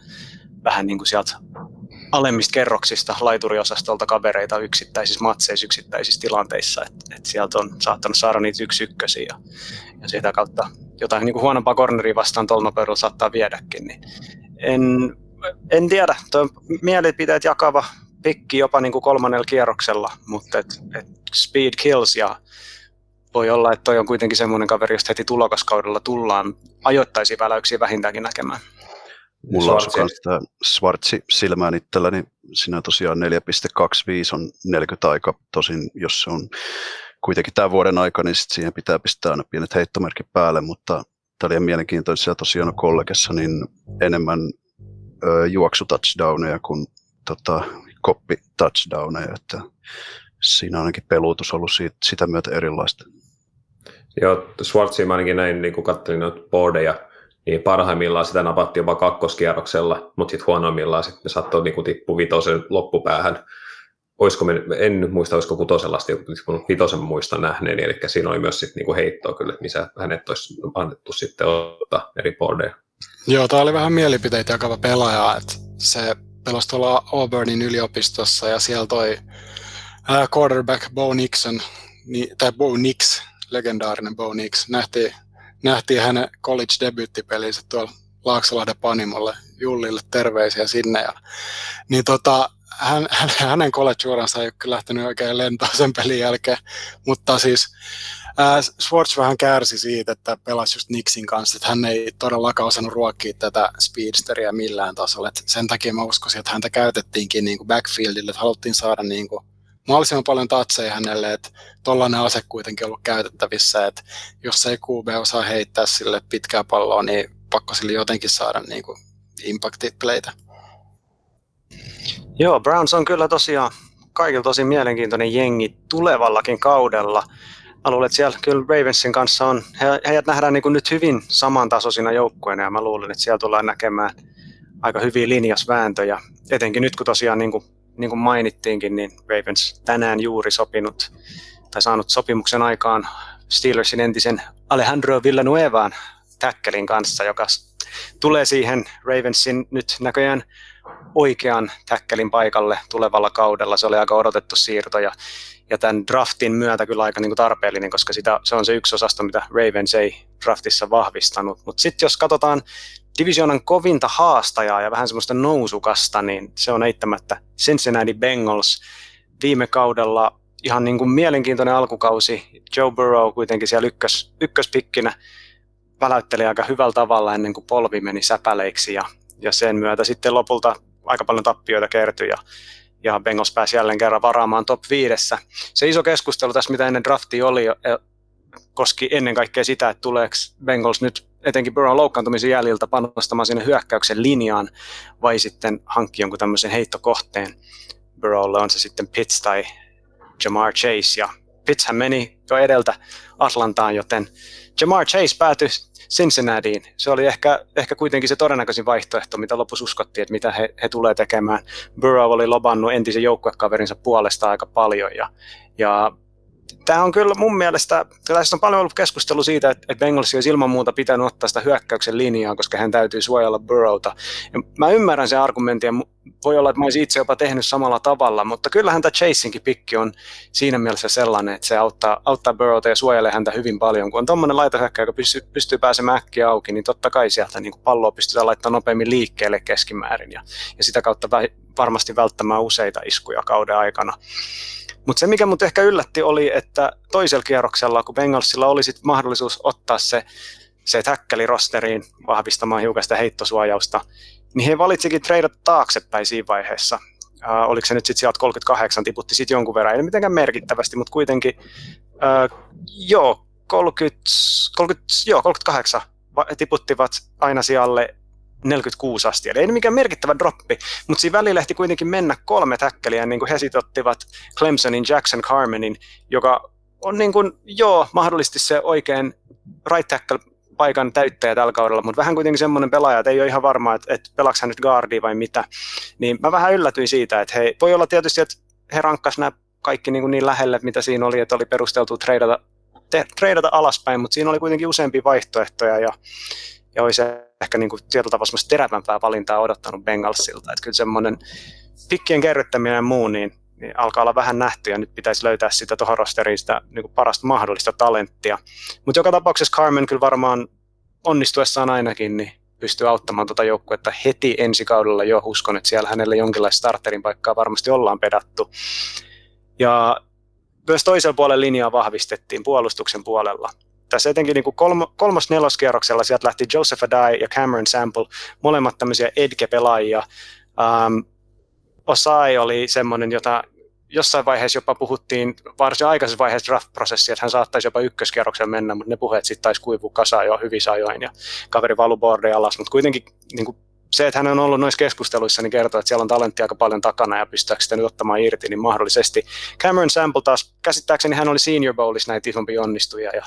vähän niin kuin sieltä alemmista kerroksista laituriosastolta kavereita yksittäisissä matseissa, yksittäisissä tilanteissa, että et sieltä on saattanut saada niitä yksi ykkösiä ja, ja sitä kautta jotain niin kuin huonompaa corneria vastaan tuolla saattaa viedäkin. Niin en, en tiedä, tuo mielipiteet jakava pikki jopa niin kuin kolmannella kierroksella, mutta et, et speed kills ja voi olla, että toi on kuitenkin semmoinen kaveri, josta heti tulokaskaudella tullaan ajoittaisia väläyksiä vähintäänkin näkemään. Mulla on myös tämä Svartsi silmään itselläni. Niin siinä tosiaan 4.25 on 40 aika. Tosin jos se on kuitenkin tämän vuoden aika, niin sit siihen pitää pistää aina pienet heittomerkit päälle, mutta tämä oli mielenkiintoisia tosiaan kollegessa niin enemmän ö, juoksu touchdowneja kuin tota, koppi touchdowneja, että siinä on ainakin peluutus ollut siitä, sitä myötä erilaista. Joo, Schwarzia ainakin näin, niin kun katselin noita boardeja, niin parhaimmillaan sitä napatti jopa kakkoskierroksella, mutta sitten huonoimmillaan sitten ne saattoi niin tippua vitosen loppupäähän. Olisiko me, en nyt muista, olisiko kutosella asti, mutta vitosen muista nähneen, eli siinä oli myös sitten niin heittoa kyllä, missä hänet olisi annettu sitten ottaa eri boardeja. Joo, tämä oli vähän mielipiteitä jakava pelaaja, että se pelasi tuolla Auburnin yliopistossa ja siellä toi quarterback Bo Nixon tai Bo Nix, legendaarinen Bo Nix, nähtiin, nähtiin hänen college debyyttipelinsä tuolla Laaksolahden Panimolle, Jullille terveisiä sinne. Ja, niin tota, hän, hän, hänen college-uransa ei ole kyllä lähtenyt oikein lentoon sen pelin jälkeen, mutta siis ää, Schwartz vähän kärsi siitä, että pelasi just Nixin kanssa, että hän ei todellakaan osannut ruokkia tätä speedsteria millään tasolla. Et sen takia mä uskoisin, että häntä käytettiinkin niin kuin backfieldille, että haluttiin saada niin kuin mahdollisimman paljon tatseja hänelle, että tollainen ase kuitenkin ollut käytettävissä, että jos ei QB osaa heittää sille pitkää palloa, niin pakko sille jotenkin saada niin kuin impact-playtä. Joo, Browns on kyllä tosiaan kaikilla tosi mielenkiintoinen jengi tulevallakin kaudella. Mä luulen, että siellä kyllä Ravensin kanssa on, he, heidät nähdään niin kuin nyt hyvin samantasoisina joukkueina ja mä luulen, että siellä tullaan näkemään aika hyviä linjasvääntöjä. Etenkin nyt kun tosiaan niin kuin, niin kuin mainittiinkin, niin Ravens tänään juuri sopinut tai saanut sopimuksen aikaan Steelersin entisen Alejandro Villanuevaan täkkelin kanssa, joka tulee siihen Ravensin nyt näköjään oikean täkkelin paikalle tulevalla kaudella. Se oli aika odotettu siirto ja, ja tämän draftin myötä kyllä aika niin kuin tarpeellinen, koska sitä, se on se yksi osasto, mitä Ravens ei draftissa vahvistanut. Mutta sitten jos katsotaan divisionan kovinta haastajaa ja vähän semmoista nousukasta, niin se on eittämättä Cincinnati Bengals viime kaudella ihan niin kuin mielenkiintoinen alkukausi. Joe Burrow kuitenkin siellä ykkös, ykköspikkinä väläytteli aika hyvällä tavalla ennen kuin polvi meni säpäleiksi ja, ja sen myötä sitten lopulta aika paljon tappioita kertyi ja, ja Bengals pääsi jälleen kerran varaamaan top viidessä. Se iso keskustelu tässä, mitä ennen draftia oli, koski ennen kaikkea sitä, että tuleeko Bengals nyt etenkin Burrown loukkaantumisen jäljiltä panostamaan sinne hyökkäyksen linjaan vai sitten hankki jonkun tämmöisen heittokohteen. Burrowlle on se sitten Pitts tai Jamar Chase ja Pittshän meni jo edeltä Atlantaan, joten Jamar Chase päätyi Cincinnatiin. Se oli ehkä, ehkä kuitenkin se todennäköisin vaihtoehto, mitä lopussa uskottiin, että mitä he, he tulee tekemään. Burrow oli lobannut entisen joukkuekaverinsa puolesta aika paljon ja, ja tämä on kyllä mun mielestä, tässä on paljon ollut keskustelu siitä, että Bengals olisi ilman muuta pitänyt ottaa sitä hyökkäyksen linjaa, koska hän täytyy suojella Burrowta. Ja mä ymmärrän sen argumentin, ja voi olla, että mä olisin itse jopa tehnyt samalla tavalla, mutta kyllähän tämä Chasinkin pikki on siinä mielessä sellainen, että se auttaa, auttaa Burrowta ja suojelee häntä hyvin paljon. Kun on tuommoinen laitahyökkä, joka pystyy, pystyy pääsemään äkkiä auki, niin totta kai sieltä niin palloa pystytään laittamaan nopeammin liikkeelle keskimäärin ja, ja sitä kautta varmasti välttämään useita iskuja kauden aikana. Mutta se, mikä mut ehkä yllätti, oli, että toisella kierroksella, kun Bengalsilla oli sit mahdollisuus ottaa se, se täkkäli rosteriin vahvistamaan hiukan sitä heittosuojausta, niin he valitsikin treidata taaksepäin siinä vaiheessa. Uh, oliko se nyt sitten sieltä 38, tiputti sitten jonkun verran, ei mitenkään merkittävästi, mutta kuitenkin, uh, joo, 30, 30, joo, 38 tiputtivat aina sijalle 46 asti. Eli ei mikään merkittävä droppi, mutta siinä välillä ehti kuitenkin mennä kolme täkkeliä, niin kuin he ottivat Clemsonin Jackson Carmenin, joka on niin kuin, joo, mahdollisesti se oikein right tackle paikan täyttäjä tällä kaudella, mutta vähän kuitenkin semmoinen pelaaja, että ei ole ihan varma, että, että pelaako hän nyt guardia vai mitä. Niin mä vähän yllätyin siitä, että he, voi olla tietysti, että he rankkas nämä kaikki niin, kuin niin lähelle, mitä siinä oli, että oli perusteltu treidata, te, treidata alaspäin, mutta siinä oli kuitenkin useampia vaihtoehtoja ja, ja olisi ehkä niin kuin tietyllä tavalla terävämpää valintaa odottanut Bengalsilta. Että kyllä semmoinen pikkien kerryttäminen ja muu, niin, niin alkaa olla vähän nähty ja nyt pitäisi löytää sitä tuohon rosteriin sitä niin kuin parasta mahdollista talenttia. Mutta joka tapauksessa Carmen kyllä varmaan onnistuessaan ainakin niin pystyy auttamaan tuota joukkuetta heti ensi kaudella jo. Uskon, että siellä hänelle jonkinlaista starterin paikkaa varmasti ollaan pedattu. Ja myös toisella puolella linjaa vahvistettiin puolustuksen puolella tässä etenkin niin kuin kolmo, kolmos-neloskierroksella sieltä lähti Joseph Adai ja Cameron Sample, molemmat tämmöisiä edge-pelaajia. Um, Osai oli semmoinen, jota jossain vaiheessa jopa puhuttiin varsin aikaisessa vaiheessa draft-prosessia, että hän saattaisi jopa ykköskierroksella mennä, mutta ne puheet sitten taisi kuivua kasaan jo hyvissä ajoin ja kaveri valu alas, mutta kuitenkin niin kuin se, että hän on ollut noissa keskusteluissa, niin kertoo, että siellä on talenttia aika paljon takana ja pystytäänkö sitä nyt ottamaan irti, niin mahdollisesti. Cameron Sample taas, käsittääkseni hän oli Senior Bowlissa näitä isompia onnistuja, ja,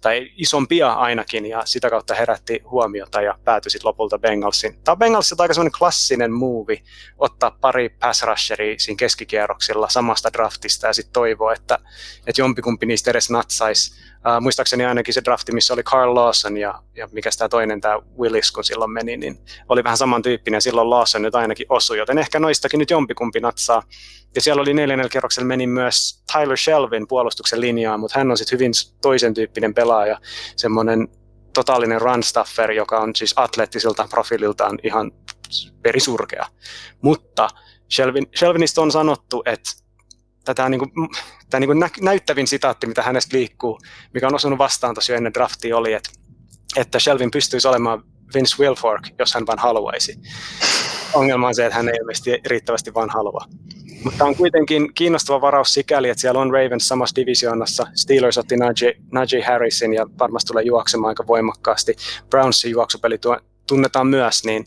tai isompia ainakin, ja sitä kautta herätti huomiota ja päätyi sitten lopulta Bengalsin. Tämä on Bengalsilta aika sellainen klassinen muuvi, ottaa pari pass rusheria siinä keskikierroksilla samasta draftista ja sitten toivoa, että, että jompikumpi niistä edes natsaisi Uh, muistaakseni ainakin se drafti, missä oli Carl Lawson ja, ja mikä tämä toinen, tämä Willis, kun silloin meni, niin oli vähän samantyyppinen silloin Lawson nyt ainakin osui, joten ehkä noistakin nyt jompikumpi natsaa. Ja siellä oli neljännellä kerroksella meni myös Tyler Shelvin puolustuksen linjaan, mutta hän on sitten hyvin toisen tyyppinen pelaaja, semmoinen totaalinen runstuffer, joka on siis atleettisilta profiililtaan ihan perisurkea. Mutta Shelvin, Shelvinistä on sanottu, että tätä niin kuin, tämä niin kuin näyttävin sitaatti, mitä hänestä liikkuu, mikä on osunut vastaan tosiaan ennen draftia, oli, että, että Shelvin pystyisi olemaan Vince Wilfork, jos hän vain haluaisi. Ongelma on se, että hän ei ilmeisesti riittävästi vaan halua. Mutta on kuitenkin kiinnostava varaus sikäli, että siellä on Ravens samassa divisioonassa. Steelers otti Najee, Najee Harrisin ja varmasti tulee juoksemaan aika voimakkaasti. Brownsin juoksupeli tunnetaan myös, niin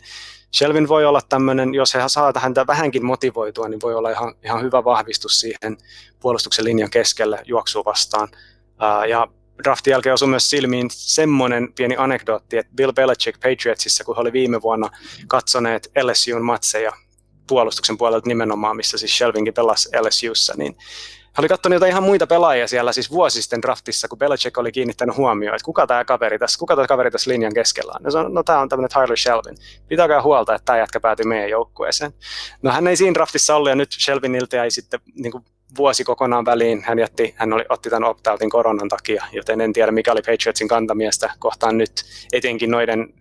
Shelvin voi olla tämmöinen, jos he saa häntä vähänkin motivoitua, niin voi olla ihan, ihan hyvä vahvistus siihen puolustuksen linjan keskelle juoksua vastaan. Ja draftin jälkeen osui myös silmiin semmoinen pieni anekdootti, että Bill Belichick Patriotsissa, kun he oli viime vuonna katsoneet LSUn matseja puolustuksen puolelta nimenomaan, missä siis Shelvinkin pelasi LSUssa, niin oli katsonut jotain ihan muita pelaajia siellä siis vuosi sitten draftissa, kun Belichick oli kiinnittänyt huomioon, että kuka tämä kaveri tässä, kuka tämä kaveri tässä linjan keskellä on. Sanoi, no tämä on tämmöinen Tyler Shelvin. Pitäkää huolta, että tämä jätkä päätyi meidän joukkueeseen. No hän ei siinä draftissa ollut ja nyt Shelviniltä jäi sitten niin kuin vuosi kokonaan väliin. Hän, jätti, hän oli, otti tämän opt-outin koronan takia, joten en tiedä mikä oli Patriotsin kantamiestä kohtaan nyt, etenkin noiden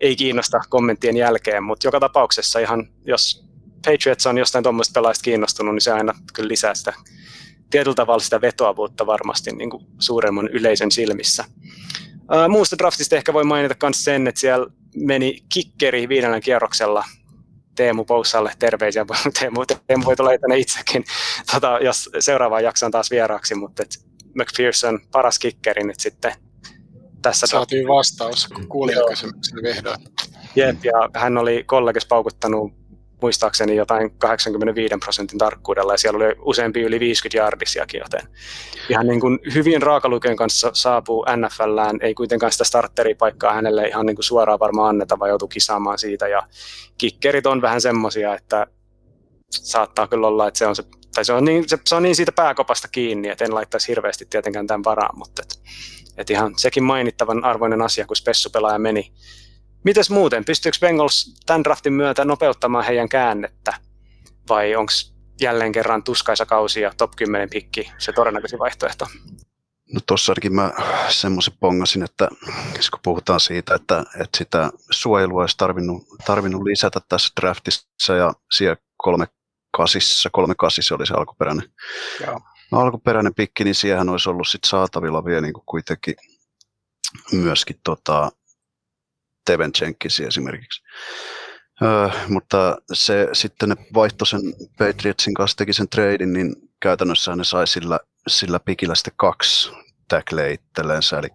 ei kiinnosta kommenttien jälkeen, mutta joka tapauksessa ihan, jos Patriots on jostain tuommoista pelaajista kiinnostunut, niin se aina kyllä lisää sitä tietyllä tavalla sitä vetoavuutta varmasti niin kuin suuremman yleisön silmissä. Ää, muusta draftista ehkä voi mainita myös sen, että siellä meni kikkeri viidennellä kierroksella Teemu Poussalle terveisiä. Teemu, Teemu voi tulla tänne itsekin, tota, jos seuraavaan jaksoon taas vieraaksi, mutta et McPherson paras kikkeri nyt sitten tässä. Saatiin vastaus kuulijakysymykseen vihdoin. Jep, ja hän oli kollegis paukuttanut muistaakseni jotain 85 prosentin tarkkuudella ja siellä oli useampi yli 50 jardisiakin, joten ihan niin kuin hyvin raakaluken kanssa saapuu NFLään, ei kuitenkaan sitä starteripaikkaa hänelle ihan niin kuin suoraan varmaan anneta, vaan joutuu kisaamaan siitä. Ja kikkerit on vähän semmoisia, että saattaa kyllä olla, että se on, se, tai se on, niin, se, se on niin siitä pääkopasta kiinni, että en laittaisi hirveästi tietenkään tämän varaan, mutta et, et ihan sekin mainittavan arvoinen asia, kun spessupelaaja meni Mites muuten, pystyykö Bengals tämän draftin myötä nopeuttamaan heidän käännettä? Vai onko jälleen kerran tuskaisa kausi ja top 10 pikki se todennäköisin vaihtoehto? No tuossa ainakin mä semmoisen pongasin, että siis kun puhutaan siitä, että, että sitä suojelua olisi tarvinnut, tarvinnut lisätä tässä draftissa ja siellä kolme kasissa, kolme kasissa oli se alkuperäinen, Joo. No, alkuperäinen pikki, niin siihen olisi ollut sit saatavilla vielä niin kuin kuitenkin myöskin tota, Teven Jenkins esimerkiksi. Öö, mutta se sitten ne vaihtoi sen Patriotsin kanssa, teki sen treidin, niin käytännössä ne sai sillä, sillä pikillä sitten kaksi tackleja itsellensä, eli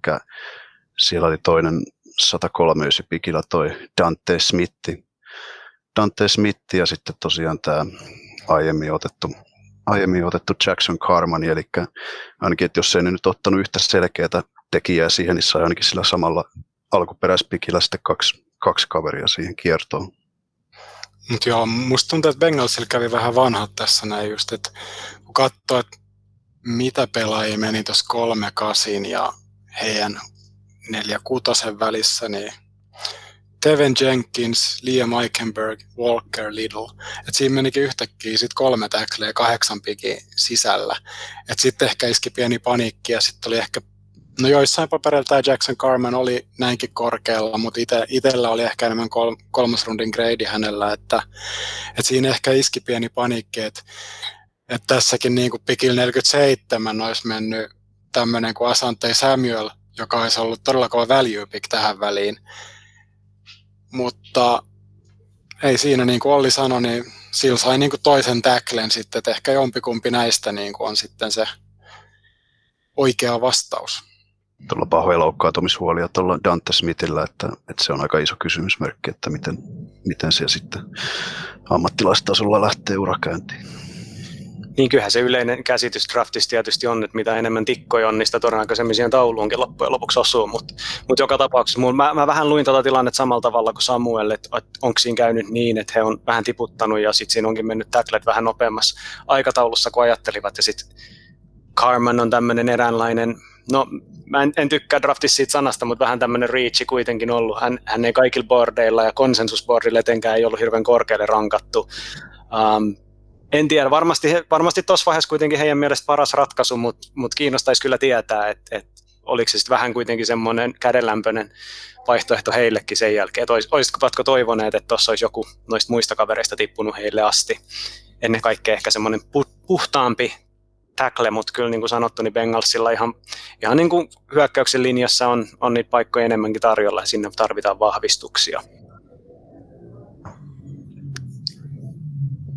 siellä oli toinen 103 pikillä toi Dante Smithi. Dante Smith ja sitten tosiaan tämä aiemmin otettu, aiemmin otettu Jackson Carmani, eli ainakin, että jos ei ne nyt ottanut yhtä selkeää tekijää siihen, niin sai ainakin sillä samalla alkuperäispikillä sitten kaksi, kaksi kaveria siihen kiertoon. Mutta joo, musta tuntuu, että Bengalsilla kävi vähän vanhat tässä näin just, että kun katsoo, että mitä pelaajia meni tuossa kolme kasin ja heidän neljä kutosen välissä, niin Tevin Jenkins, Liam Eichenberg, Walker Little. Et siinä menikin yhtäkkiä sit kolme tackleja kahdeksan pikin sisällä. Et sitten ehkä iski pieni paniikki ja sitten oli ehkä No joissain papereilla tämä Jackson Carmen oli näinkin korkealla, mutta ite, itellä oli ehkä enemmän kol, kolmas rundin grade hänellä, että, että siinä ehkä iski pieni paniikki, että, että tässäkin niin kuin pikil 47 olisi mennyt tämmöinen kuin Asante Samuel, joka olisi ollut todella kova value pick tähän väliin. Mutta ei siinä, niin kuin Olli sanoi, niin sillä sai niin kuin toisen tacklen sitten, että ehkä jompikumpi näistä niin kuin on sitten se oikea vastaus tuolla pahoja loukkaantumishuolia tuolla Dante Smithillä, että, että, se on aika iso kysymysmerkki, että miten, miten se sitten ammattilaistasolla lähtee urakäyntiin. Niin kyllähän se yleinen käsitys draftista tietysti on, että mitä enemmän tikkoja on, niin sitä todennäköisemmin siihen tauluunkin loppujen lopuksi osuu, mutta, mutta joka tapauksessa mä, mä, vähän luin tätä tilannetta samalla tavalla kuin Samuel, että, että onko siinä käynyt niin, että he on vähän tiputtanut ja sitten siinä onkin mennyt tacklet vähän nopeammassa aikataulussa kuin ajattelivat ja sitten Carman on tämmöinen eräänlainen, no mä en, en tykkää draftissa siitä sanasta, mutta vähän tämmöinen reachi kuitenkin ollut. Hän, hän ei kaikilla boardeilla ja konsensusboardilla etenkään ei ollut hirveän korkealle rankattu. Um, en tiedä, varmasti, varmasti vaiheessa kuitenkin heidän mielestä paras ratkaisu, mutta mut kiinnostaisi kyllä tietää, että et, oliko se sitten vähän kuitenkin semmoinen kädenlämpöinen vaihtoehto heillekin sen jälkeen. Olis, olisitko toivoneet, että tuossa olisi joku noista muista kavereista tippunut heille asti? Ennen kaikkea ehkä semmoinen puhtaampi tackle, mutta kyllä niin kuin sanottu, niin Bengalsilla ihan, ihan niin kuin hyökkäyksen linjassa on, on niitä paikkoja enemmänkin tarjolla ja sinne tarvitaan vahvistuksia.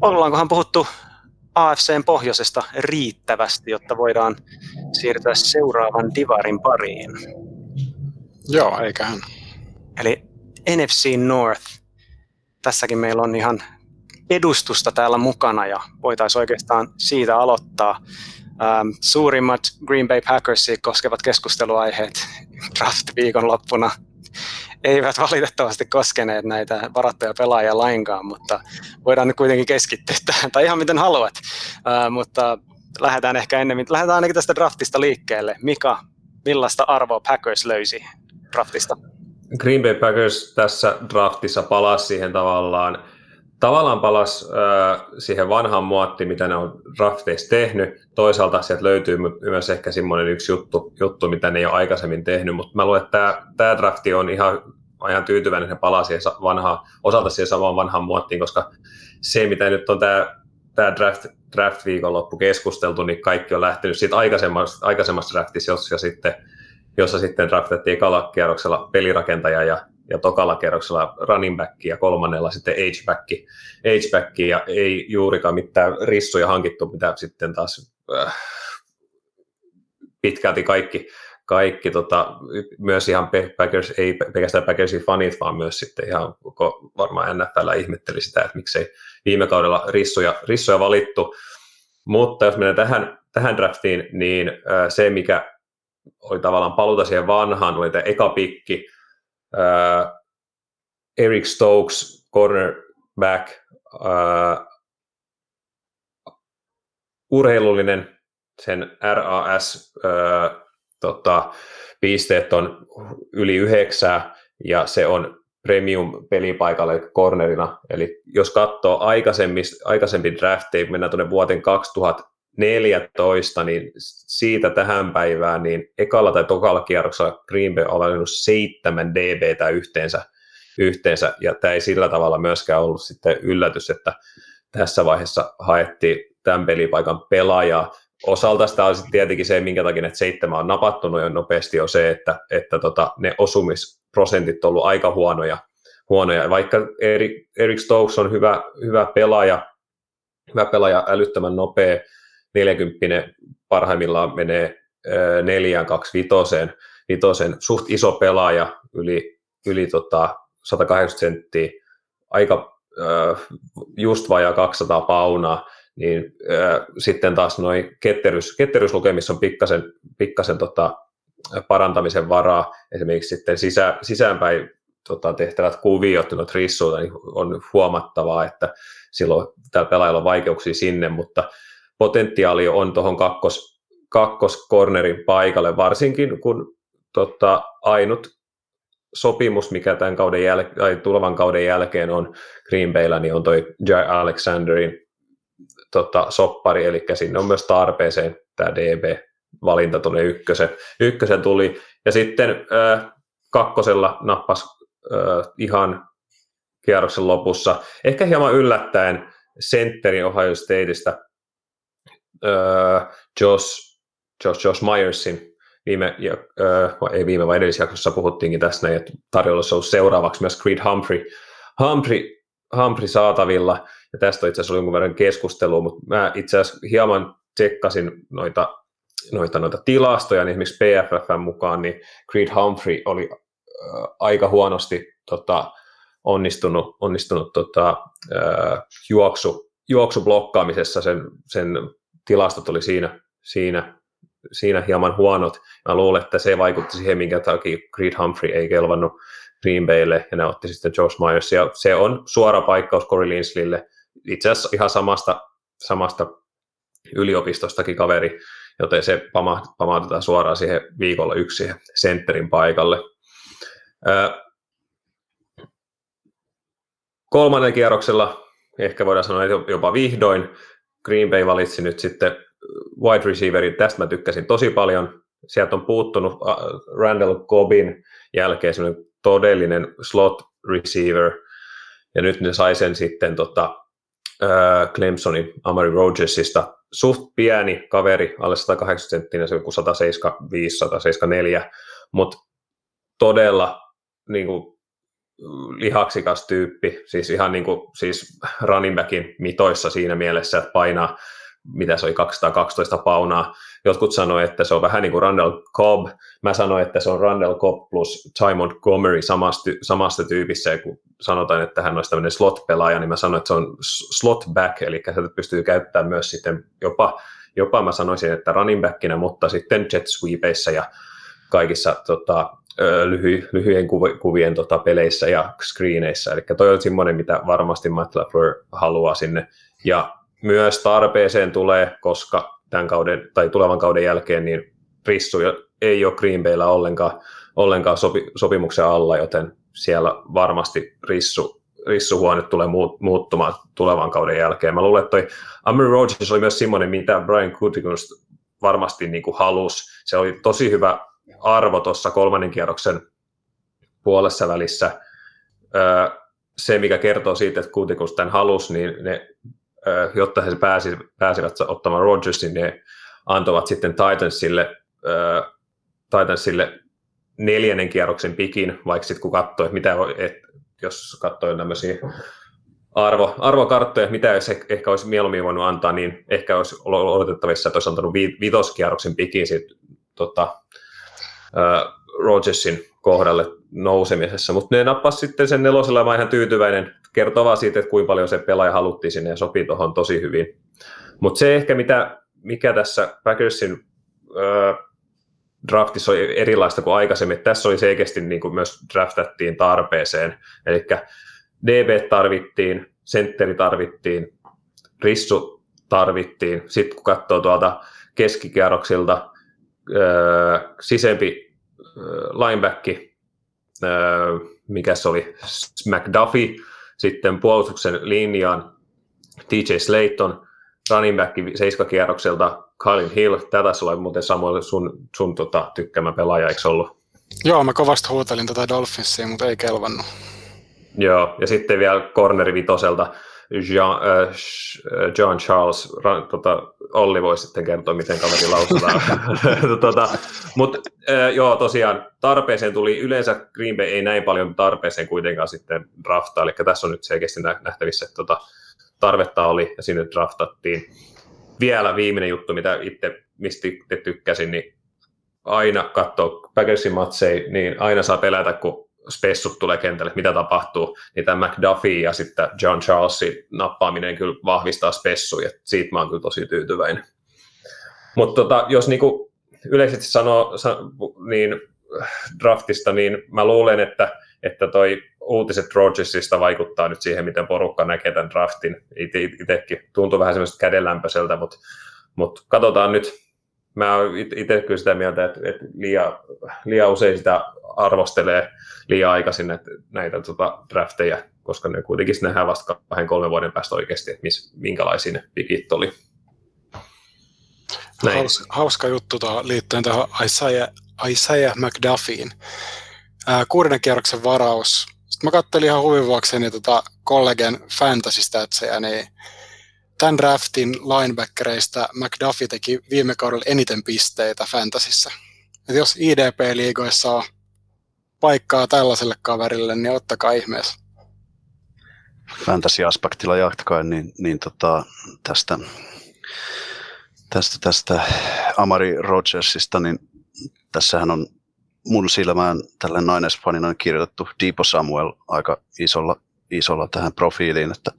Ollaankohan puhuttu AFCn pohjoisesta riittävästi, jotta voidaan siirtyä seuraavan divarin pariin? Joo, eiköhän. Eli NFC North. Tässäkin meillä on ihan edustusta täällä mukana ja voitaisiin oikeastaan siitä aloittaa. Ähm, suurimmat Green Bay Packersia koskevat keskusteluaiheet draft-viikonloppuna eivät valitettavasti koskeneet näitä varattuja pelaajia lainkaan, mutta voidaan nyt kuitenkin keskittyä tähän, tai ihan miten haluat. Uh, mutta lähdetään ehkä ennemmin, lähdetään ainakin tästä draftista liikkeelle. Mika, millaista arvoa Packers löysi draftista? Green Bay Packers tässä draftissa palasi siihen tavallaan tavallaan palas äh, siihen vanhaan muottiin, mitä ne on drafteissa tehnyt. Toisaalta sieltä löytyy myös ehkä semmoinen yksi juttu, juttu, mitä ne ei ole aikaisemmin tehnyt, mutta mä luulen, että tämä, tämä drafti on ihan, ihan tyytyväinen, että ne palaa siihen vanhaan, osalta siihen samaan vanhaan muottiin, koska se, mitä nyt on tämä, tämä draft, draft viikonloppu keskusteltu, niin kaikki on lähtenyt siitä aikaisemmasta, aikaisemmasta draftissa, jossa sitten, jossa sitten draftettiin ekalla kierroksella pelirakentaja ja ja tokalla kerroksella running back ja kolmannella sitten H-back, H-back ja ei juurikaan mitään rissuja hankittu, mitä sitten taas äh, pitkälti kaikki, kaikki tota, myös ihan Packers, ei pelkästään Packersin fanit, vaan myös sitten ihan koko varmaan NFL ihmetteli sitä, että miksei viime kaudella rissuja, rissuja valittu. Mutta jos mennään tähän, tähän draftiin, niin äh, se, mikä oli tavallaan paluta siihen vanhaan, oli tämä eka pikki, uh, Eric Stokes, cornerback, uh, urheilullinen, sen RAS uh, tota, pisteet on yli yhdeksää ja se on premium pelipaikalle cornerina. Eli jos katsoo aikaisemmin drafteja, mennään tuonne vuoteen 2000, 14, niin siitä tähän päivään, niin ekalla tai tokalla kierroksella Green Bay on valinnut seitsemän DBtä yhteensä, yhteensä, ja tämä ei sillä tavalla myöskään ollut sitten yllätys, että tässä vaiheessa haettiin tämän pelipaikan pelaajaa. Osalta sitä on tietenkin se, minkä takia että seitsemän on napattunut jo nopeasti, on se, että, että tota, ne osumisprosentit on ollut aika huonoja, huonoja. Vaikka Erik, Erik Stokes on hyvä, hyvä pelaaja, hyvä pelaaja, älyttömän nopea, 40 parhaimmillaan menee 4 2 vitoseen, vitoseen, suht iso pelaaja, yli, yli tota 180 senttiä, aika just vajaa 200 paunaa, niin sitten taas noin ketterys, ketteryslukemissa on pikkasen, pikkasen tota, parantamisen varaa, esimerkiksi sitten sisä, sisäänpäin tota, tehtävät kuviot, no rissuilta, niin on huomattavaa, että silloin tällä pelaajalla on vaikeuksia sinne, mutta potentiaali on tuohon kakkos, kakkoskornerin paikalle, varsinkin kun tota, ainut sopimus, mikä tämän kauden jäl- tai tulevan kauden jälkeen on Green Bayllä, niin on toi Jai Alexanderin tota, soppari, eli sinne on myös tarpeeseen tämä DB-valinta tuonne ykkösen. ykkösen tuli, ja sitten äh, kakkosella nappas äh, ihan kierroksen lopussa, ehkä hieman yllättäen sentterin Ohio Stateista uh, Josh, Josh, Josh Myersin viime, uh, ei viime vai edellisjaksossa puhuttiinkin tästä näin, että tarjolla on ollut seuraavaksi myös Creed Humphrey, Humphrey, Humphrey saatavilla, ja tästä itse asiassa jonkun verran keskustelua, mutta mä itse asiassa hieman tsekkasin noita, noita, noita tilastoja, niin esimerkiksi PFFn mukaan, niin Creed Humphrey oli uh, aika huonosti tota, onnistunut, onnistunut tota, uh, juoksu, juoksublokkaamisessa sen, sen tilastot oli siinä, siinä, siinä hieman huonot. Mä luulen, että se vaikutti siihen, minkä takia Creed Humphrey ei kelvannut Green Baylle, ja ne otti sitten Josh Myers, ja se on suora paikkaus Corey Linsleylle, itse asiassa ihan samasta, samasta yliopistostakin kaveri, joten se pamautetaan suoraan siihen viikolla yksi siihen sentterin paikalle. Kolmannen kierroksella, ehkä voidaan sanoa että jopa vihdoin, Green Bay valitsi nyt sitten wide receiverin, tästä mä tykkäsin tosi paljon. Sieltä on puuttunut Randall Cobbin jälkeen semmoinen todellinen slot receiver, ja nyt ne sai sen sitten tota, äh, Clemsonin Amari Rogersista. Suht pieni kaveri, alle 180 senttinen, se on 175-174, mutta todella niin kuin, lihaksikas tyyppi, siis ihan niin kuin, siis running backin mitoissa siinä mielessä, että painaa mitä se oli, 212 paunaa. Jotkut sanoivat, että se on vähän niin kuin Randall Cobb. Mä sanoin, että se on Randall Cobb plus Ty Montgomery samasta, samasta tyypissä, ja kun sanotaan, että hän olisi tämmöinen slot-pelaaja, niin mä sanoin, että se on slot back, eli se pystyy käyttämään myös sitten jopa, jopa mä sanoisin, että running backinä, mutta sitten jet sweepeissä ja kaikissa tota, lyhy, lyhyen kuvien tota, peleissä ja screeneissä. Eli toi on semmoinen, mitä varmasti Matt LaFleur haluaa sinne. Ja myös tarpeeseen tulee, koska tämän kauden tai tulevan kauden jälkeen niin Rissu ei ole Green Bayllä ollenkaan, ollenkaan sopi, sopimuksen alla, joten siellä varmasti Rissu, rissuhuone tulee muuttumaan tulevan kauden jälkeen. Mä luulen, että toi Amir Rogers oli myös semmoinen, mitä Brian Gutekunst varmasti niin kuin halusi. Se oli tosi hyvä arvo tuossa kolmannen kierroksen puolessa välissä. Se, mikä kertoo siitä, että Gutekunst tämän halusi, niin ne jotta he pääsivät, ottamaan Rodgersin, ne antoivat sitten Titansille, Titansille neljännen kierroksen pikin, vaikka sitten kun katsoi, että mitä, et, jos katsoi tämmöisiä arvo, arvokarttoja, mitä jos ehkä olisi mieluummin voinut antaa, niin ehkä olisi odotettavissa, että olisi antanut vi, vitoskierroksen pikin sit, tota, Rodgersin kohdalle nousemisessa, mutta ne nappasi sitten sen nelosella mä ihan tyytyväinen. Kertoo vaan siitä, että kuinka paljon se pelaaja haluttiin sinne ja sopii tuohon tosi hyvin. Mutta se ehkä, mitä, mikä tässä Packersin äh, draftissa oli erilaista kuin aikaisemmin, tässä oli selkeästi niin kuin myös draftattiin tarpeeseen. Eli DB tarvittiin, sentteri tarvittiin, rissu tarvittiin. Sitten kun katsoo tuolta keskikierroksilta, äh, sisempi lineback, mikä se oli, McDuffie, sitten puolustuksen linjaan TJ Slayton, running back seiskakierrokselta Kylin Hill, tätä olla muuten Samuel sun, sun tota, tykkämä pelaaja, eikö ollut? Joo, mä kovasti huutelin tätä Dolphinsia, mutta ei kelvannut. Joo, ja sitten vielä corneri vitoselta Jean, äh, John Charles, ra, tota, Olli voi sitten kertoa, miten kaveri lausutaan. tota, Mutta äh, joo, tosiaan tarpeeseen tuli, yleensä Green Bay ei näin paljon tarpeeseen kuitenkaan sitten draftaa, eli tässä on nyt selkeästi nähtävissä, että tota, tarvetta oli ja sinne draftattiin. Vielä viimeinen juttu, mitä itse, mistä itse tykkäsin, niin aina katsoo Packersin matseja, niin aina saa pelätä, kun spessut tulee kentälle, mitä tapahtuu, niin tämä McDuffie ja sitten John Charlesin nappaaminen kyllä vahvistaa spessuja, siitä mä oon kyllä tosi tyytyväinen. Mutta tota, jos niinku yleisesti sanoo niin draftista, niin mä luulen, että, että toi uutiset Rodgersista vaikuttaa nyt siihen, miten porukka näkee tämän draftin. Itsekin tuntuu vähän semmoista kädenlämpöiseltä, mutta, mutta katsotaan nyt. Mä oon itse kyllä sitä mieltä, että, että liian, liian usein sitä arvostelee liian aikaisin näitä, näitä tota, drafteja, koska ne kuitenkin nähdään vasta kahden kolmen vuoden päästä oikeasti, että mis, minkälaisia ne pikit oli. Näin. Hauska, hauska juttu tuohon, liittyen tähän Isaiah, Isaiah McDuffiin. Ää, kuudennen kierroksen varaus. Sitten mä kattelin ihan huvivuokseni tota kollegen fantasy statseja, niin tämän draftin linebackereista McDuffie teki viime kaudella eniten pisteitä fantasissa. Et jos IDP-liigoissa on paikkaa tällaiselle kaverille, niin ottakaa ihmeessä. Fantasy-aspektilla jatkaen, niin, niin tota, tästä, tästä, tästä Amari Rogersista, niin tässähän on mun silmään tällä nainesfanina kirjoitettu Deepo Samuel aika isolla, isolla tähän profiiliin, että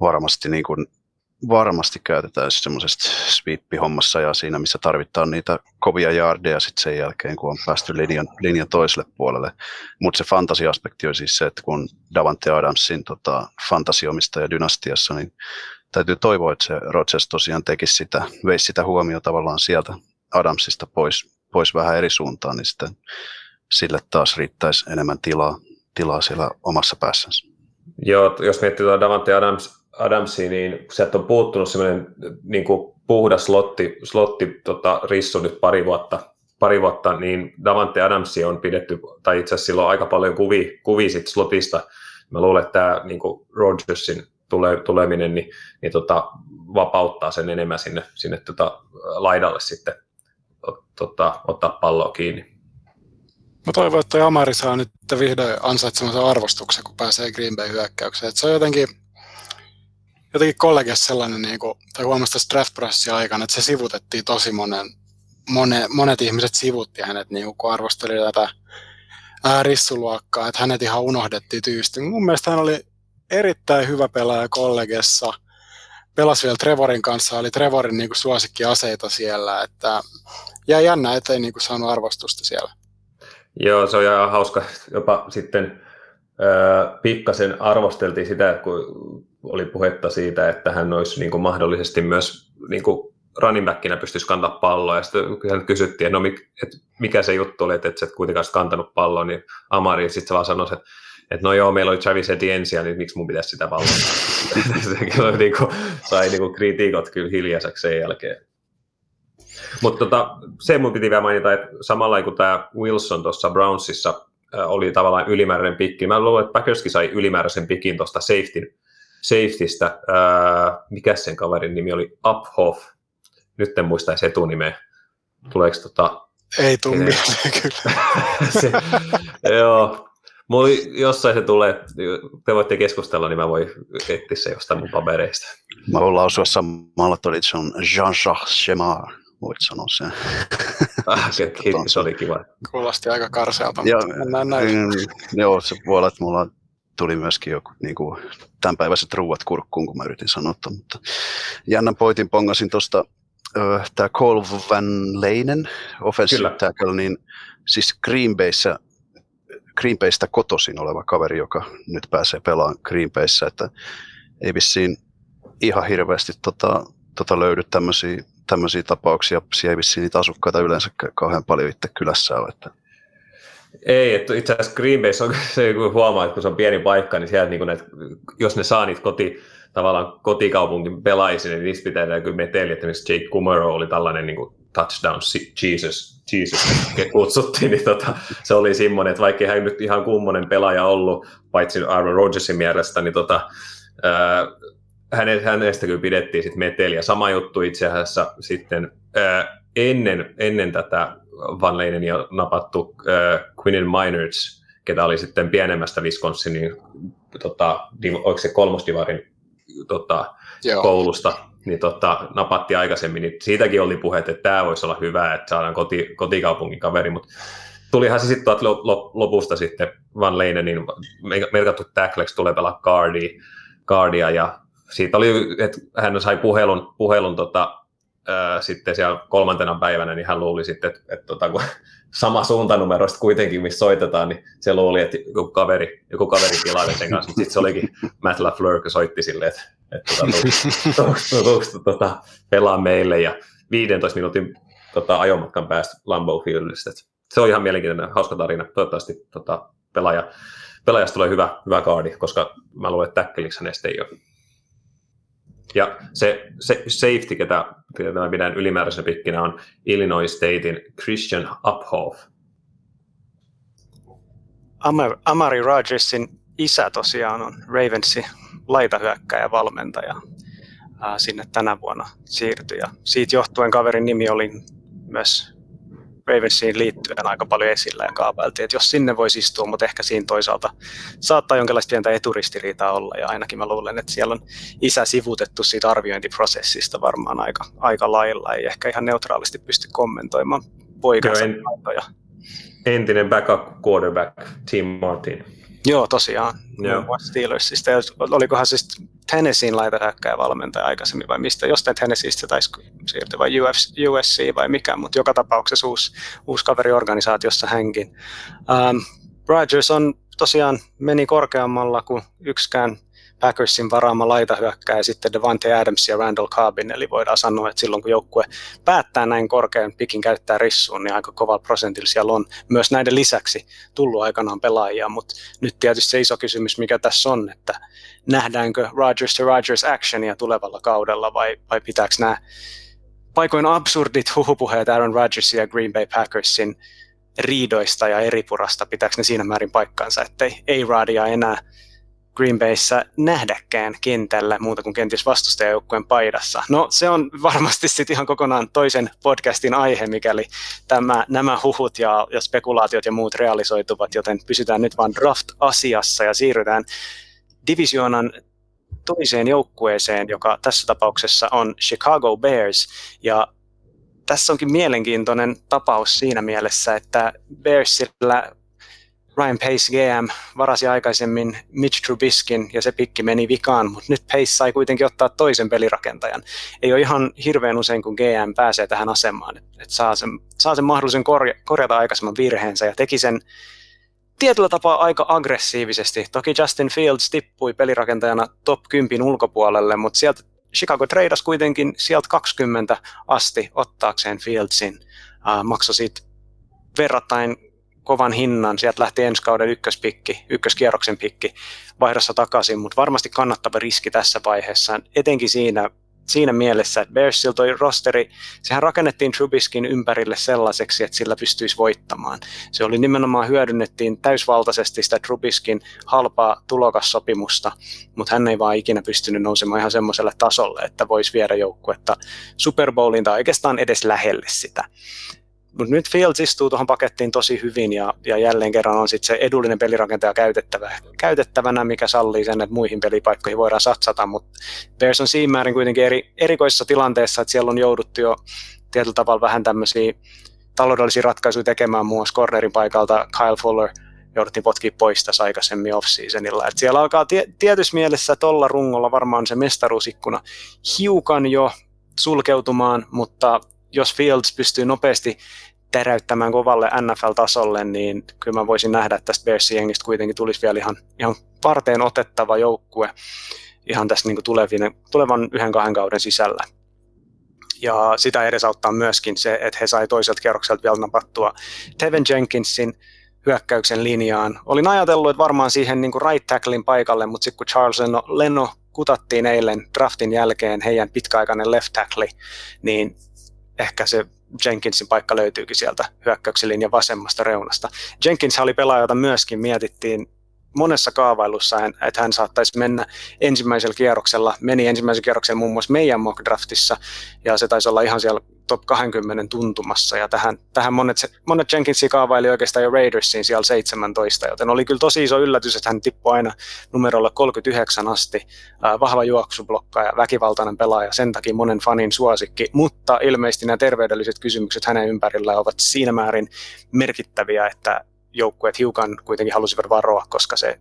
varmasti niin kuin varmasti käytetään semmoisesta sweep-hommassa ja siinä, missä tarvitaan niitä kovia jaardeja sitten sen jälkeen, kun on päästy linjan, linjan toiselle puolelle. Mutta se fantasiaspekti on siis se, että kun Davante Adamsin tota, fantasiomistaja dynastiassa, niin täytyy toivoa, että se Rodgers tosiaan tekisi sitä, veisi sitä huomioon tavallaan sieltä Adamsista pois, pois vähän eri suuntaan, niin sitten sille taas riittäisi enemmän tilaa, tilaa siellä omassa päässänsä. Joo, jos miettii tuota Davante Adams, Adamsia, niin sieltä on puuttunut semmoinen niin puhdas slotti, slotti tota, rissu nyt pari vuotta, pari vuotta, niin Davante Adamsia on pidetty, tai itse asiassa silloin aika paljon kuvia, kuvia sit slotista. Mä luulen, että tämä niin Rodgersin tule, tuleminen niin, niin tota, vapauttaa sen enemmän sinne, sinne tota, laidalle sitten tota, ottaa palloa kiinni. Mä toivon, että Amari saa nyt vihdoin ansaitsemansa arvostuksen, kun pääsee Green Bay hyökkäykseen. Se on jotenkin, jotenkin kollegiassa sellainen, niin kuin, tai huomasi tässä aikana, että se sivutettiin tosi monen, monet, monet ihmiset sivutti hänet, niin kun arvosteli tätä rissuluokkaa, että hänet ihan unohdettiin tyysti. Mun mielestä hän oli erittäin hyvä pelaaja kollegessa. Pelasi vielä Trevorin kanssa, oli Trevorin niin kuin, suosikkiaseita siellä, että jäi jännä, ettei niin kuin, saanut arvostusta siellä. Joo, se on ihan hauska. Jopa sitten äh, pikkasen arvosteltiin sitä, kun oli puhetta siitä, että hän olisi niin kuin mahdollisesti myös niin kuin running backinä pystyisi kantaa palloa, ja sitten kysyttiin, että, no, että mikä se juttu oli, että et kuitenkaan kantanut palloa, niin Amari sitten se vaan sanoi, että että no joo, meillä oli Travis Etienne, niin miksi mun pitäisi sitä valvontaa? se niin kuin, sai niin kuin kritiikot kyllä hiljaiseksi sen jälkeen. Mutta tota, se mun piti vielä mainita, että samalla kuin tämä Wilson tuossa Brownsissa oli tavallaan ylimääräinen pikki, mä luulen, että Packerskin sai ylimääräisen pikin tuosta safetyn, safetystä. Mikä sen kaverin nimi oli? Uphoff. Nyt en muista edes etunimeä. Tuleeko tota... Ei tule mieleen kyllä. se, joo, Mulla jossain se tulee, te voitte keskustella, niin mä voin etsiä se jostain mun papereista. Mä voin lausua samalla, että se on Jean-Jacques Chemar voit sanoa sen. Ah, se, se oli kiva. Kuulosti aika karsealta, ja, mutta mennään näin. Mm, joo, se voi olla, että mulla tuli myöskin joku niin kuin, tämänpäiväiset ruuat kurkkuun, kun mä yritin sanoa, mutta jännän poitin pongasin tuosta tämä Cole Van Leinen, offensive tackle, niin siis Green Bayssä Green Baystä kotosin oleva kaveri, joka nyt pääsee pelaamaan Green Bayssä, että ei vissiin ihan hirveästi tota, tota löydy tämmöisiä tämmöisiä tapauksia, siellä ei vissiin niitä asukkaita yleensä kauhean paljon itse kylässä ole. Että. Ei, että itse asiassa Green Bay on se, kun huomaa, että kun se on pieni paikka, niin siellä niin että jos ne saa niitä koti, tavallaan kotikaupungin pelaajia, niin niistä pitää kyllä meteli, että esimerkiksi Jake Kumaro oli tällainen niin kuin touchdown Jesus, Jesus kutsuttiin, niin tota, se oli semmoinen, että vaikka hän nyt ihan kummonen pelaaja ollut, paitsi Aaron Rodgersin mielestä, niin tota, ää, hänestä kyllä pidettiin sitten meteliä. Sama juttu itse asiassa sitten ää, ennen, ennen tätä Van Leinenia napattu äh, Quinn Minards, ketä oli sitten pienemmästä Wisconsinin, tota, oliko se kolmosdivarin tota, koulusta, niin tota, napatti aikaisemmin, niin siitäkin oli puhe, että tämä voisi olla hyvä, että saadaan koti, kotikaupungin kaveri, mutta tulihan se sitten lopusta sitten Van Leinenin merkattu tackleksi tulee pelaa guardia, guardia ja siitä oli, että hän sai puhelun, puhelun tota, ää, sitten siellä kolmantena päivänä, niin hän luuli sitten, että, että tota, kun sama suuntanumero kuitenkin, missä soitetaan, niin se luuli, että joku kaveri, joku kaveri tilaa sen kanssa, mutta sitten se olikin Matt LaFleur, joka soitti silleen, että, että tota, tota, pelaa meille ja 15 minuutin tota, ajomatkan päästä Lambeau Fieldistä. Se on ihan mielenkiintoinen, hauska tarina. Toivottavasti tota, pelaaja, pelaajasta tulee hyvä, hyvä kaardi, koska mä luulen, että täkkeliksi hänestä ei ole. Ja se, se safety, ketä, ketä mä pidän ylimääräisenä pikkinä, on Illinois Statein Christian Uphoff. Amari, Amari Rodgersin isä tosiaan on Ravensin laitahyökkäjä valmentaja sinne tänä vuonna siirtyi. Ja siitä johtuen kaverin nimi oli myös Ravensiin liittyen aika paljon esillä ja kaavailtiin, että jos sinne voisi istua, mutta ehkä siinä toisaalta saattaa jonkinlaista pientä eturistiriitaa olla. Ja ainakin mä luulen, että siellä on isä sivutettu siitä arviointiprosessista varmaan aika, aika lailla, ei ehkä ihan neutraalisti pysty kommentoimaan poikansa en, Entinen backup quarterback Tim Martin. Joo, tosiaan. Joo. Steelersista. Olikohan siis Tennesseein laitahyökkäjä valmentaja aikaisemmin vai mistä? Jostain Tennesseeistä taisi siirtyä vai UFC, USC vai mikä, mutta joka tapauksessa uusi, uusi kaveri organisaatiossa hänkin. Um, Rogers on tosiaan meni korkeammalla kuin yksikään Packersin varaama laitahyökkää ja sitten Devante Adams ja Randall Cobbin, eli voidaan sanoa, että silloin kun joukkue päättää näin korkean pikin käyttää rissuun, niin aika kova prosentilla siellä on myös näiden lisäksi tullut aikanaan pelaajia, mutta nyt tietysti se iso kysymys, mikä tässä on, että nähdäänkö Rogers to Rogers actionia tulevalla kaudella vai, vai pitääkö nämä paikoin absurdit huhupuheet Aaron Rodgersin ja Green Bay Packersin riidoista ja eripurasta, pitääkö ne siinä määrin paikkansa, ettei ei radia enää Green Bayssä nähdäkään kentällä muuta kuin kenties vastustajajoukkueen paidassa. No se on varmasti sitten ihan kokonaan toisen podcastin aihe, mikäli tämä, nämä huhut ja, ja spekulaatiot ja muut realisoituvat, joten pysytään nyt vain draft-asiassa ja siirrytään divisioonan toiseen joukkueeseen, joka tässä tapauksessa on Chicago Bears. Ja tässä onkin mielenkiintoinen tapaus siinä mielessä, että Bearsillä Ryan Pace GM varasi aikaisemmin Mitch Trubiskin ja se pikki meni vikaan, mutta nyt Pace sai kuitenkin ottaa toisen pelirakentajan. Ei ole ihan hirveän usein, kun GM pääsee tähän asemaan, että et saa, sen, saa sen mahdollisen korja, korjata aikaisemman virheensä ja teki sen tietyllä tapaa aika aggressiivisesti. Toki Justin Fields tippui pelirakentajana top 10 ulkopuolelle, mutta sieltä Chicago tradasi kuitenkin sieltä 20 asti ottaakseen Fieldsin. Uh, maksoi siitä verrattain kovan hinnan. Sieltä lähti ensi kauden ykköspikki, ykköskierroksen pikki vaihdossa takaisin, mutta varmasti kannattava riski tässä vaiheessa, etenkin siinä siinä mielessä, että Bearsilla toi rosteri, sehän rakennettiin Trubiskin ympärille sellaiseksi, että sillä pystyisi voittamaan. Se oli nimenomaan hyödynnettiin täysvaltaisesti sitä Trubiskin halpaa tulokassopimusta, mutta hän ei vaan ikinä pystynyt nousemaan ihan semmoiselle tasolle, että voisi viedä joukkuetta Super Bowliin tai oikeastaan edes lähelle sitä. Mutta nyt Fields istuu tuohon pakettiin tosi hyvin ja, ja jälleen kerran on sitten se edullinen pelirakentaja käytettävä, käytettävänä, mikä sallii sen, että muihin pelipaikkoihin voidaan satsata, mutta Bears on siinä määrin kuitenkin eri, erikoisessa tilanteessa, että siellä on jouduttu jo tietyllä tavalla vähän tämmöisiä taloudellisia ratkaisuja tekemään muun muassa cornerin paikalta Kyle Fuller jouduttiin potkia pois tässä aikaisemmin off-seasonilla. Et siellä alkaa tie, tietyssä mielessä tuolla rungolla varmaan se mestaruusikkuna hiukan jo sulkeutumaan, mutta jos Fields pystyy nopeasti täräyttämään kovalle NFL-tasolle, niin kyllä mä voisin nähdä, että tästä Bearsin jengistä kuitenkin tulisi vielä ihan, ihan varteen otettava joukkue ihan tässä niin tulevien, tulevan yhden kahden kauden sisällä. Ja sitä edesauttaa myöskin se, että he sai toiselta kierrokselta vielä napattua Tevin Jenkinsin hyökkäyksen linjaan. Olin ajatellut, että varmaan siihen niin kuin right tacklein paikalle, mutta sitten kun Charles Leno, Leno kutattiin eilen draftin jälkeen heidän pitkäaikainen left tackle, niin ehkä se Jenkinsin paikka löytyykin sieltä hyökkäyksen linjan vasemmasta reunasta. Jenkins oli pelaaja, jota myöskin mietittiin monessa kaavailussa, että hän saattaisi mennä ensimmäisellä kierroksella, meni ensimmäisellä kierroksella muun muassa meidän mock draftissa, ja se taisi olla ihan siellä top 20 tuntumassa, ja tähän, tähän monet, monet Jenkinsia kaavaili oikeastaan jo Raidersiin siellä 17, joten oli kyllä tosi iso yllätys, että hän tippui aina numerolla 39 asti, äh, vahva juoksublokka ja väkivaltainen pelaaja, sen takia monen fanin suosikki, mutta ilmeisesti nämä terveydelliset kysymykset hänen ympärillä ovat siinä määrin merkittäviä, että joukkueet hiukan kuitenkin halusivat varoa, koska se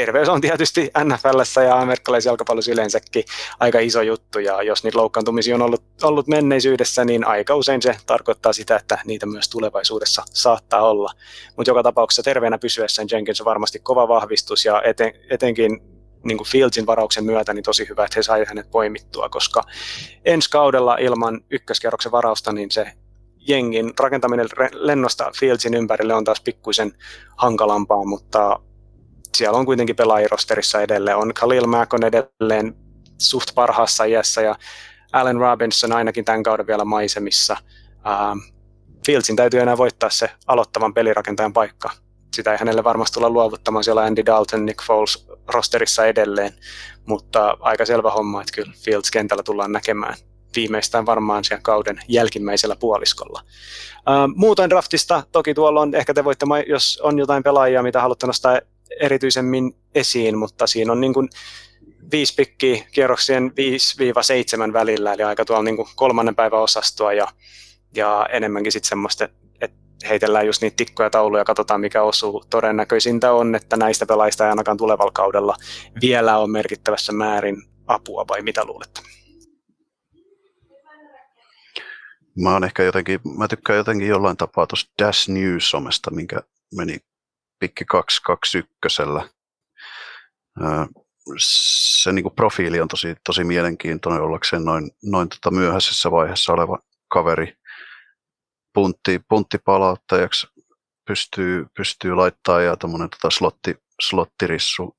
terveys on tietysti NFLssä ja amerikkalaisessa jalkapallossa yleensäkin aika iso juttu, ja jos niitä loukkaantumisia on ollut, ollut menneisyydessä, niin aika usein se tarkoittaa sitä, että niitä myös tulevaisuudessa saattaa olla. Mutta joka tapauksessa terveenä pysyessään Jenkins on varmasti kova vahvistus, ja eten, etenkin niin kuin Fieldsin varauksen myötä niin tosi hyvä, että he saivat hänet poimittua, koska ensi kaudella ilman ykköskerroksen varausta, niin se jengin rakentaminen lennosta Fieldsin ympärille on taas pikkuisen hankalampaa, mutta siellä on kuitenkin pelaajirosterissa edelleen. On Khalil Mack on edelleen suht parhaassa iässä ja Allen Robinson ainakin tämän kauden vielä maisemissa. Uh, Fieldsin täytyy enää voittaa se aloittavan pelirakentajan paikka. Sitä ei hänelle varmasti tulla luovuttamaan siellä Andy Dalton, Nick Foles rosterissa edelleen, mutta aika selvä homma, että kyllä Fields kentällä tullaan näkemään viimeistään varmaan siellä kauden jälkimmäisellä puoliskolla. Uh, muutoin draftista, toki tuolla on, ehkä te voitte, jos on jotain pelaajia, mitä haluatte nostaa erityisemmin esiin, mutta siinä on niin kuin viisi pikkiä kierroksien 5-7 välillä, eli aika tuolla niin kuin kolmannen päivän osastoa ja, ja enemmänkin sitten semmoista, että heitellään just niitä tikkoja tauluja ja katsotaan mikä osuu. Todennäköisintä on, että näistä pelaajista ei ainakaan tulevalla kaudella vielä on merkittävässä määrin apua, vai mitä luulette? Mä ehkä jotenkin, mä tykkään jotenkin jollain tapaa tuosta Dash News-somesta, minkä meni pikki 221. se niin kuin profiili on tosi, tosi mielenkiintoinen ollakseen noin, noin tota myöhäisessä vaiheessa oleva kaveri. Puntti, punttipalauttajaksi pystyy, pystyy laittaa ja tämmöinen tota slotti, slottirissu,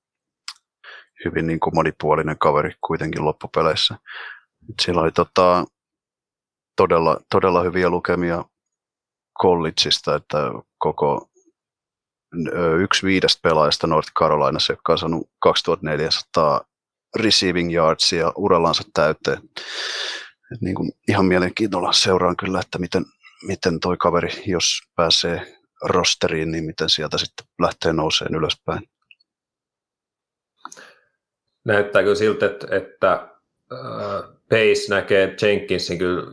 hyvin niin kuin monipuolinen kaveri kuitenkin loppupeleissä. Siellä oli tota, todella, todella hyviä lukemia collegeista, että koko yksi viidestä pelaajasta North Carolinassa, joka on saanut 2400 receiving yardsia urallansa täyteen. Et niin kuin ihan mielenkiinnolla seuraan kyllä, että miten, miten toi kaveri, jos pääsee rosteriin, niin miten sieltä sitten lähtee nouseen ylöspäin. Näyttää kyllä siltä, että, että Pace näkee Jenkinsin kyllä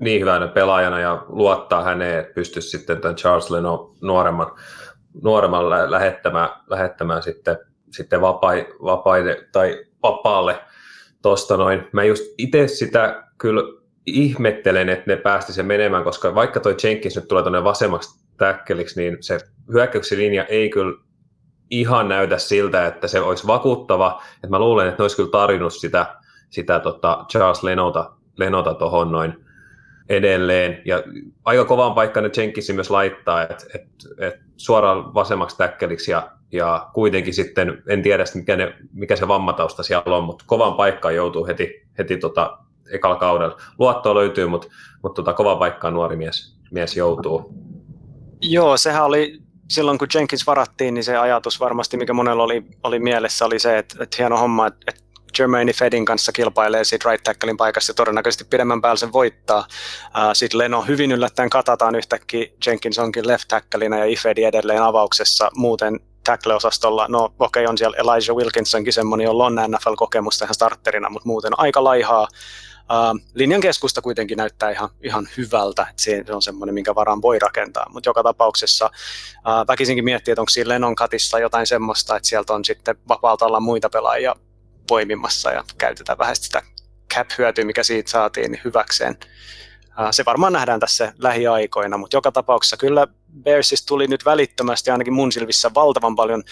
niin hyvänä pelaajana ja luottaa häneen, että pystyisi sitten tämän Charles Leno nuoremman, nuoremman lähettämään, lähettämään sitten, sitten vapai, vapaide, tai vapaalle tuosta noin. Mä just itse sitä kyllä ihmettelen, että ne päästi sen menemään, koska vaikka toi Jenkins nyt tulee tuonne vasemmaksi täkkeliksi, niin se hyökkäyksen linja ei kyllä ihan näytä siltä, että se olisi vakuuttava. Että mä luulen, että ne olisi kyllä tarjonnut sitä, sitä tota Charles Lenota, Lenota tuohon noin edelleen. Ja aika kovaan paikkaan ne Jenkinsin myös laittaa, että et, et suoraan vasemmaksi täkkeliksi ja, ja kuitenkin sitten, en tiedä mikä, ne, mikä se vammatausta siellä on, mutta kovaan paikkaan joutuu heti, heti tota, ekalla kaudella. Luottoa löytyy, mutta, mutta tota, kovaan paikkaan nuori mies, mies joutuu. Joo, sehän oli silloin kun Jenkins varattiin, niin se ajatus varmasti, mikä monella oli, oli mielessä, oli se, että, että hieno homma, että, että Jermaine Fedin kanssa kilpailee siitä right tacklein paikassa ja todennäköisesti pidemmän päällä sen voittaa. Sitten Leno hyvin yllättäen katataan yhtäkkiä, Jenkins onkin left tackleina ja Ifedi edelleen avauksessa, muuten tackle-osastolla, no okei okay, on siellä Elijah Wilkinsonkin semmoinen, jolla on NFL-kokemusta ihan starterina, mutta muuten aika laihaa. Uh, linjan keskusta kuitenkin näyttää ihan, ihan hyvältä, että se on semmoinen, minkä varaan voi rakentaa, mutta joka tapauksessa uh, väkisinkin miettii, että onko siinä Lenon katissa jotain semmoista, että sieltä on sitten vapaalta olla muita pelaajia poimimassa ja käytetään vähän sitä cap-hyötyä, mikä siitä saatiin, niin hyväkseen. Se varmaan nähdään tässä lähiaikoina, mutta joka tapauksessa kyllä Bearsista tuli nyt välittömästi ainakin mun silvissä valtavan paljon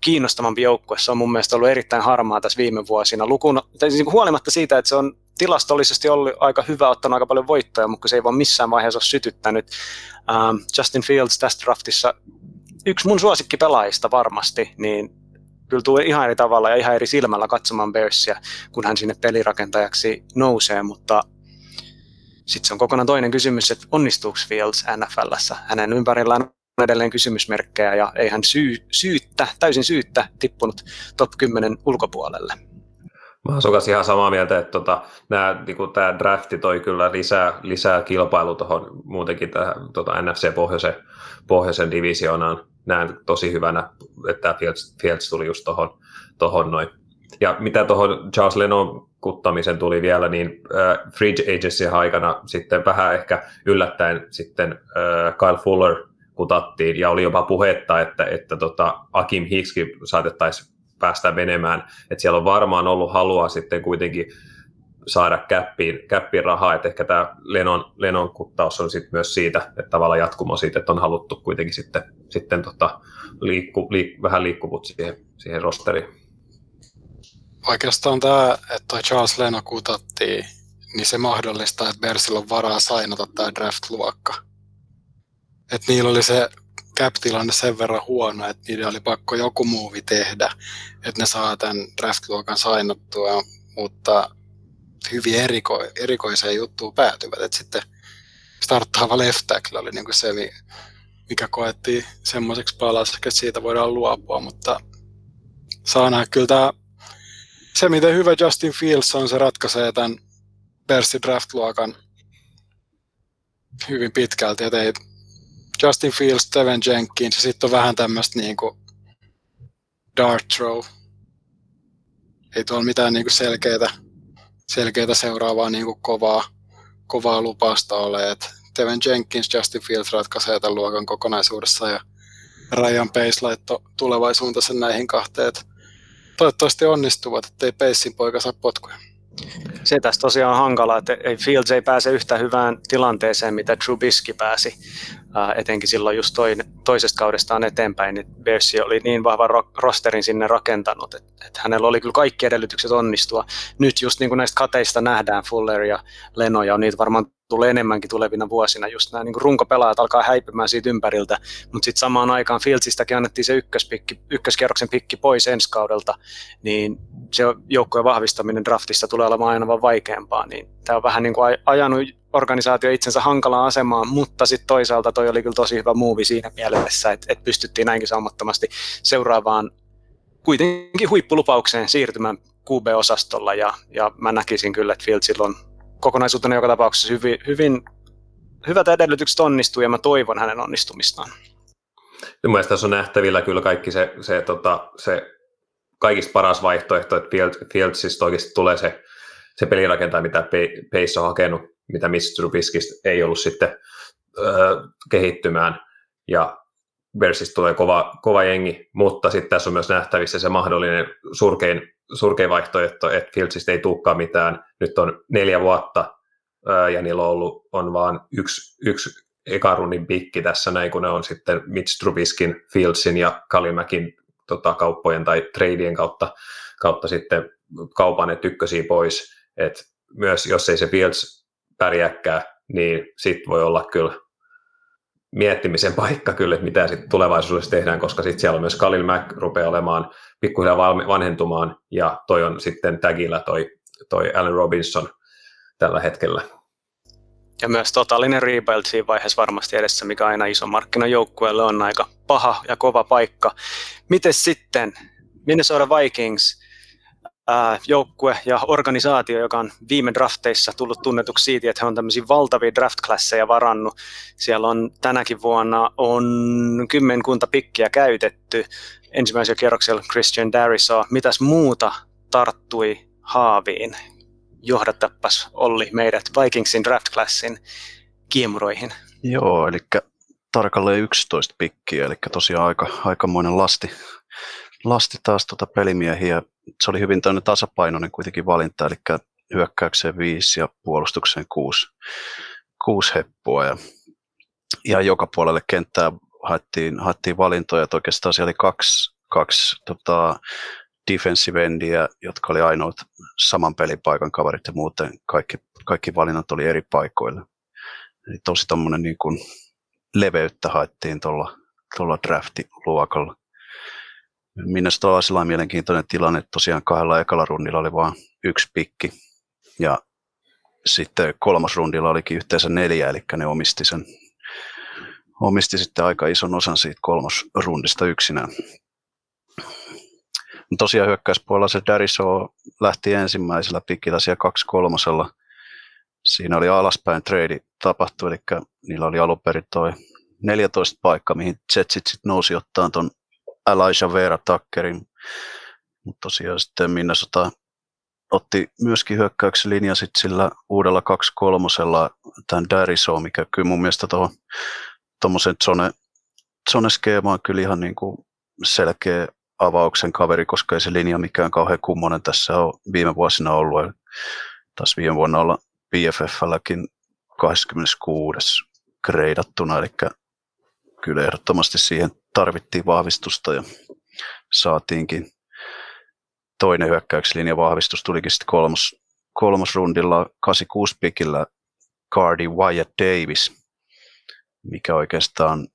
kiinnostavampi joukkue. Se on mun mielestä ollut erittäin harmaa tässä viime vuosina. Lukun, siis niin huolimatta siitä, että se on tilastollisesti ollut aika hyvä, ottanut aika paljon voittoja, mutta se ei vaan missään vaiheessa ole sytyttänyt. Justin Fields tässä draftissa yksi mun suosikkipelaajista varmasti, niin kyllä tulee ihan eri tavalla ja ihan eri silmällä katsomaan Bearsia, kun hän sinne pelirakentajaksi nousee, mutta sitten se on kokonaan toinen kysymys, että onnistuuko Fields NFLssä. Hänen ympärillään on edelleen kysymysmerkkejä ja ei hän syy, syyttä, täysin syyttä tippunut top 10 ulkopuolelle. Mä oon ihan samaa mieltä, että tota, nää, niinku, tämä drafti toi kyllä lisää, lisää kilpailu tuohon muutenkin tähän tota NFC-pohjoisen pohjoisen divisioonaan. Näen tosi hyvänä, että Fields, Fields tuli just tuohon tohon noin. Ja mitä tuohon Charles Lennon kuttamisen tuli vielä, niin äh, Free Agency aikana sitten vähän ehkä yllättäen sitten äh, Kyle Fuller kutattiin ja oli jopa puhetta, että, että tota, Akim Hickskin saatettaisiin päästä menemään. Että siellä on varmaan ollut halua sitten kuitenkin saada käppiin, käppiin rahaa, että ehkä tämä Lenon, Lenon kuttaus on sitten myös siitä, että tavallaan jatkumo siitä, että on haluttu kuitenkin sitten, sitten tota, liikku, liik, vähän liikkuvuutta siihen, siihen rosteriin. Oikeastaan tämä, että toi Charles Leno kutattiin, niin se mahdollistaa, että Bersillä on varaa sainata tämä draft-luokka. Että niillä oli se cap-tilanne sen verran huono, että niiden oli pakko joku muuvi tehdä, että ne saa tämän draft-luokan sainattua, mutta hyvin eriko, erikoiseen juttuun päätyvät. Et sitten starttaava left tackle oli niin se, mikä koettiin semmoiseksi palaseksi, että siitä voidaan luopua, mutta saa nähdä kyllä tämä, se miten hyvä Justin Fields on, se ratkaisee tämän Percy Draft-luokan hyvin pitkälti, että ei Justin Fields, Steven Jenkins ja sitten on vähän tämmöistä niin kuin dart throw. Ei tuolla mitään niin kuin selkeitä selkeitä seuraavaa niin kuin kovaa, kovaa lupasta ole. Et Teven Jenkins, Justin Fields ratkaisee tämän luokan kokonaisuudessa ja Ryan Pace laitto tulevaisuutensa näihin kahteen. Toivottavasti onnistuvat, ettei Pacein poika saa potkuja. Se tässä tosiaan on hankala, että Fields ei pääse yhtä hyvään tilanteeseen, mitä Trubisky pääsi, etenkin silloin just toin, toisesta kaudestaan eteenpäin, niin Bears oli niin vahvan rosterin sinne rakentanut, että että hänellä oli kyllä kaikki edellytykset onnistua. Nyt just niin kuin näistä kateista nähdään Fuller ja Leno, ja niitä varmaan tulee enemmänkin tulevina vuosina. Just nämä niin kuin runkopelaajat alkaa häipymään siitä ympäriltä, mutta sitten samaan aikaan Filtsistäkin annettiin se ykköspikki, ykköskierroksen pikki pois ensi kaudelta, niin se joukkojen vahvistaminen draftissa tulee olemaan aina vaan vaikeampaa. Niin tämä on vähän niin kuin ajanut organisaatio itsensä hankalaan asemaan, mutta sitten toisaalta toi oli kyllä tosi hyvä muuvi siinä mielessä, että, että pystyttiin näinkin saumattomasti seuraavaan kuitenkin huippulupaukseen siirtymään QB-osastolla ja, ja mä näkisin kyllä, että Fieldsilla on kokonaisuutena joka tapauksessa hyvin, hyvin hyvät edellytykset onnistuu ja mä toivon hänen onnistumistaan. Mielestäni tässä on nähtävillä kyllä kaikki se, se, tota, se kaikista paras vaihtoehto, että Fieldsista oikeasti tulee se, se pelirakentaja, mitä Pace on hakenut, mitä Mr. Trubiskystä ei ollut sitten öö, kehittymään. Ja Bersista tulee kova, kova jengi, mutta sitten tässä on myös nähtävissä se mahdollinen surkein, surkein vaihtoehto, että Fieldsistä ei tulekaan mitään. Nyt on neljä vuotta ja niillä on ollut on vaan yksi, yksi ekarunin pikki tässä näin, kun ne on sitten Mitch Trubiskin, Fieldsin ja Kalimäkin tota, kauppojen tai tradien kautta, kautta sitten kaupaneet ykkösiä pois. Et myös jos ei se Fields pärjääkään, niin sitten voi olla kyllä miettimisen paikka kyllä, että mitä sitten tulevaisuudessa tehdään, koska sitten siellä on myös Khalil Mack rupeaa olemaan pikkuhiljaa vanhentumaan, ja toi on sitten tagillä toi, toi Allen Robinson tällä hetkellä. Ja myös totaalinen rebuild siinä vaiheessa varmasti edessä, mikä aina iso markkinajoukkueelle on aika paha ja kova paikka. Miten sitten Minnesota Vikings, joukkue ja organisaatio, joka on viime drafteissa tullut tunnetuksi siitä, että he on tämmöisiä valtavia draft-klasseja varannut. Siellä on tänäkin vuonna on kymmenkunta pikkiä käytetty. Ensimmäisellä kierroksella Christian Darisaw. Mitäs muuta tarttui haaviin? Johdattapas Olli meidät Vikingsin draft-klassin kiemuroihin. Joo, eli tarkalleen 11 pikkiä, eli tosiaan aika, aikamoinen lasti, lasti taas tuota pelimiehiä se oli hyvin tasapainoinen kuitenkin valinta, eli hyökkäykseen viisi ja puolustukseen kuusi, kuusi heppua. Ja, ja joka puolelle kenttää haettiin, haettiin valintoja, että oikeastaan siellä oli kaksi, kaksi tota, defensive endiä, jotka oli ainoat saman pelipaikan kaverit ja muuten kaikki, kaikki valinnat oli eri paikoilla. Eli tosi tommonen niin kuin leveyttä haettiin tuolla draftiluokalla. Minnesota oli sellainen mielenkiintoinen tilanne, tosiaan kahdella ekalla rundilla oli vain yksi pikki. Ja sitten kolmas rundilla olikin yhteensä neljä, eli ne omisti sen omisti sitten aika ison osan siitä kolmosrundista yksinään. Tosiaan hyökkäyspuolella se Dariso lähti ensimmäisellä pikillä siellä kaksi kolmosella. Siinä oli alaspäin trade tapahtu, eli niillä oli alun perin toi 14 paikka, mihin Jetsit sitten nousi ottaa tuon Elijah Vera Tuckerin. Mutta tosiaan sitten Minnesota otti myöskin hyökkäyksen linja sit sillä uudella 2-3 tämän Dariso, mikä kyllä mun mielestä tuohon tuommoisen zone, zone-skeemaan kyllä ihan niin kuin selkeä avauksen kaveri, koska ei se linja mikään kauhean kummonen tässä on viime vuosina ollut. Eli taas viime vuonna olla PFF-lläkin 26. kreidattuna, eli kyllä ehdottomasti siihen tarvittiin vahvistusta ja saatiinkin toinen hyökkäykslinja vahvistus tulikin sitten kolmos, kolmosrundilla 86 pikillä Cardi Wyatt Davis, mikä oikeastaan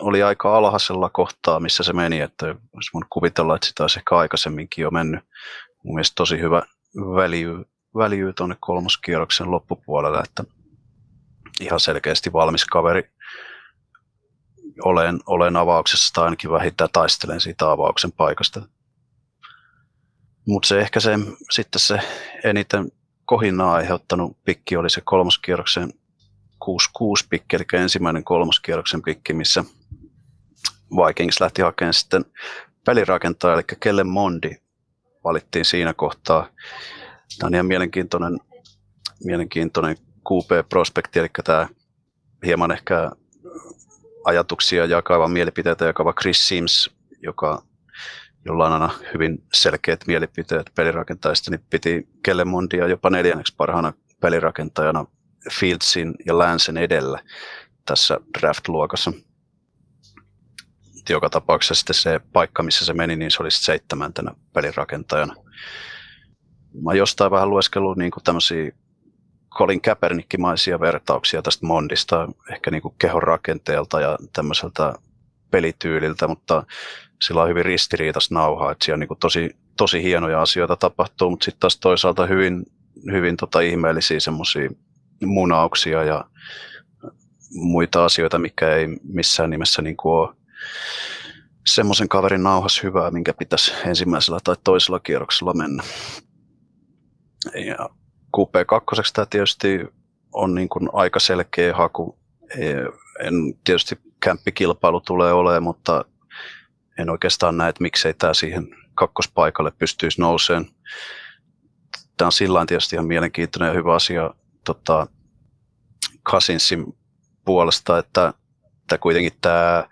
oli aika alhaisella kohtaa, missä se meni, että olisi mun kuvitella, että sitä olisi ehkä aikaisemminkin jo mennyt. Mun mielestä tosi hyvä väljy, väljy tuonne kolmoskierroksen loppupuolelle, että ihan selkeästi valmis kaveri olen, olen avauksessa tai ainakin vähintään taistelen siitä avauksen paikasta. Mutta se ehkä se, sitten se eniten kohinaa aiheuttanut pikki oli se kolmoskierroksen 6-6 pikki, eli ensimmäinen kolmoskierroksen pikki, missä Vikings lähti hakemaan sitten pelirakentaja, eli Kelle Mondi valittiin siinä kohtaa. Tämä on ihan mielenkiintoinen, mielenkiintoinen QP-prospekti, eli tämä hieman ehkä ajatuksia jakava, mielipiteitä jakava Chris Sims, joka jolla on aina hyvin selkeät mielipiteet pelirakentajista, niin piti Kellemondia jopa neljänneksi parhaana pelirakentajana Fieldsin ja Lansen edellä tässä draft-luokassa. joka tapauksessa sitten se paikka, missä se meni, niin se olisi seitsemäntenä pelirakentajana. Mä jostain vähän lueskellut niin tämmöisiä Colin Kaepernickimaisia vertauksia tästä Mondista, ehkä niin kuin kehon rakenteelta ja tämmöiseltä pelityyliltä, mutta sillä on hyvin ristiriitas nauha, että siellä niin kuin tosi, tosi hienoja asioita tapahtuu, mutta sitten taas toisaalta hyvin, hyvin tota ihmeellisiä semmoisia munauksia ja muita asioita, mikä ei missään nimessä niin kuin ole semmoisen kaverin nauhas hyvää, minkä pitäisi ensimmäisellä tai toisella kierroksella mennä. Ja QP2 tämä tietysti on niin kuin aika selkeä haku. En, tietysti kämppikilpailu tulee olemaan, mutta en oikeastaan näe, että miksei tämä siihen kakkospaikalle pystyisi nouseen. Tämä on sillä tietysti ihan mielenkiintoinen ja hyvä asia tota, Kasinsin puolesta, että, että kuitenkin tämä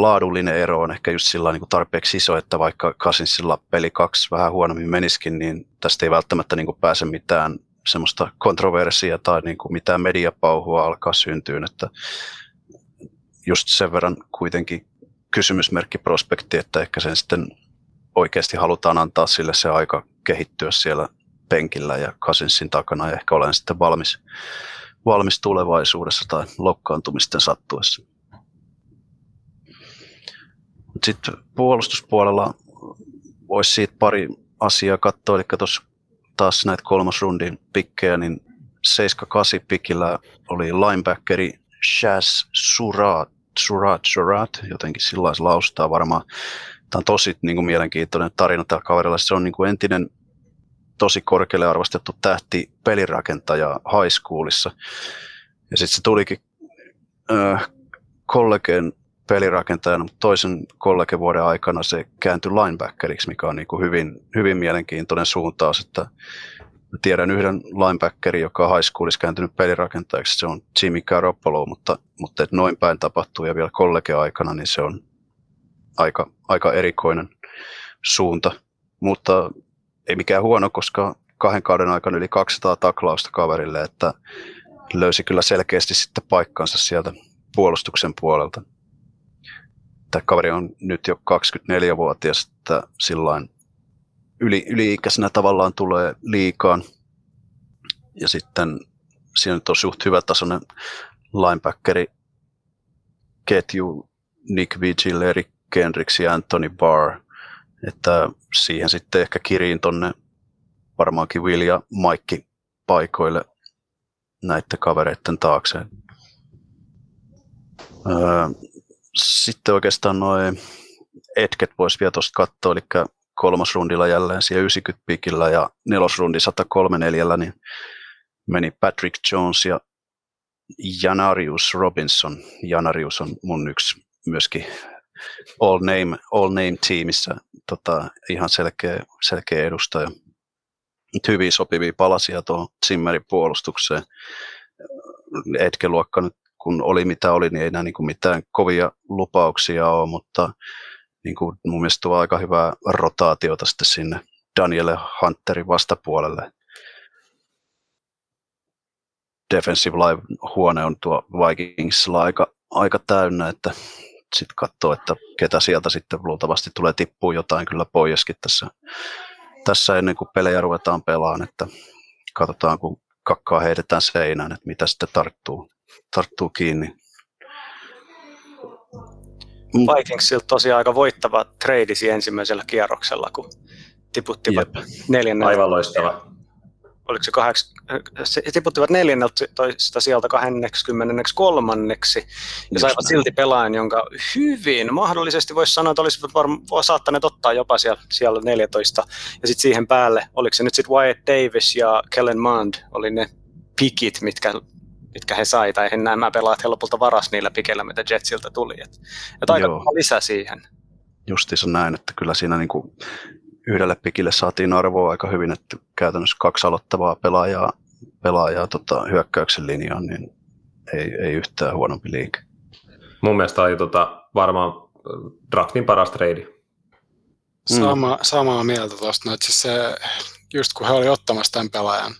laadullinen ero on ehkä just sillä niin tarpeeksi iso, että vaikka Kasinsilla peli kaksi vähän huonommin meniskin, niin tästä ei välttämättä niin kuin pääse mitään semmoista kontroversia tai niin kuin mitään mediapauhua alkaa syntyä, että just sen verran kuitenkin kysymysmerkki prospekti, että ehkä sen sitten oikeasti halutaan antaa sille se aika kehittyä siellä penkillä ja Kasinsin takana ja ehkä olen sitten valmis, valmis tulevaisuudessa tai loukkaantumisten sattuessa. Sitten puolustuspuolella voisi siitä pari asiaa katsoa, eli tuossa taas näitä kolmosrundin pikkejä, niin 7-8 pikillä oli linebackeri Shaz Surat, Surat, Surat, jotenkin sillä laustaa varmaan. Tämä on tosi niin kuin, mielenkiintoinen tarina tällä kaverilla. Se on niin kuin entinen tosi korkealle arvostettu tähti pelirakentaja high schoolissa. Ja sitten se tulikin äh, kollegeen pelirakentajana, mutta toisen kollegevuoden aikana se kääntyi linebackeriksi, mikä on niin kuin hyvin, hyvin mielenkiintoinen suuntaus, että tiedän yhden linebackerin, joka on high schoolissa kääntynyt pelirakentajaksi, se on Jimmy Garoppolo, mutta, mutta että noin päin tapahtuu ja vielä kollegeaikana, niin se on aika, aika erikoinen suunta. Mutta ei mikään huono, koska kahden kauden aikana yli 200 taklausta kaverille, että löysi kyllä selkeästi sitten paikkansa sieltä puolustuksen puolelta tämä kaveri on nyt jo 24-vuotias, että sillain yli, yli-ikäisenä tavallaan tulee liikaan. Ja sitten siinä on suht hyvä tasoinen linebackeri ketju Nick Vigil, Eric Kendricks ja Anthony Barr. Että siihen sitten ehkä kiriin tonne varmaankin Will ja Mike paikoille näiden kavereiden taakse. Öö, sitten oikeastaan noin etket voisi vielä tuosta katsoa, eli kolmosrundilla jälleen siellä 90 pikillä ja nelosrundi 103 neljällä, niin meni Patrick Jones ja Janarius Robinson. Janarius on mun yksi myöskin all name, all name tiimissä tota, ihan selkeä, selkeä edustaja. Hyvin sopivia palasia tuohon Zimmerin puolustukseen. Etkeluokka nyt kun oli mitä oli, niin ei enää niin kuin mitään kovia lupauksia ole, mutta niin kuin mun mielestä tuo aika hyvää rotaatiota sitten sinne Danielle Hunterin vastapuolelle. Defensive Live huone on tuo Vikingsilla aika, aika täynnä, että sitten katsoo, että ketä sieltä sitten luultavasti tulee tippua jotain kyllä poiskin tässä, tässä ennen kuin pelejä ruvetaan pelaamaan, että katsotaan kun kakkaa heitetään seinään, että mitä sitten tarttuu tarttuu kiinni. Mm. Vikingsilta tosiaan aika voittava treidisi ensimmäisellä kierroksella, kun tiputtivat neljänneltä. Aivan loistava. Oliko se kahdeksi, he tiputtivat neljänneltä toista sieltä 23. ja saivat silti pelaajan, jonka hyvin mahdollisesti voisi sanoa, että olisivat varmaan saattaneet ottaa jopa siellä, siellä 14. Ja sitten siihen päälle, oliko se nyt sitten Wyatt Davis ja Kellen Mond, oli ne pikit, mitkä mitkä he sai, tai nämä pelaat he lopulta varas niillä pikeillä, mitä Jetsiltä tuli. Et, et aika Joo. lisä siihen. Justiinsa näin, että kyllä siinä niin kuin yhdelle pikille saatiin arvoa aika hyvin, että käytännössä kaksi aloittavaa pelaajaa, pelaajaa tota, hyökkäyksen linjaan, niin ei, ei yhtään huonompi liike. Mun mielestä oli tota, varmaan draftin paras trade. Sama, mm. Samaa mieltä tuosta, no, että siis se, just kun he oli ottamassa tämän pelaajan,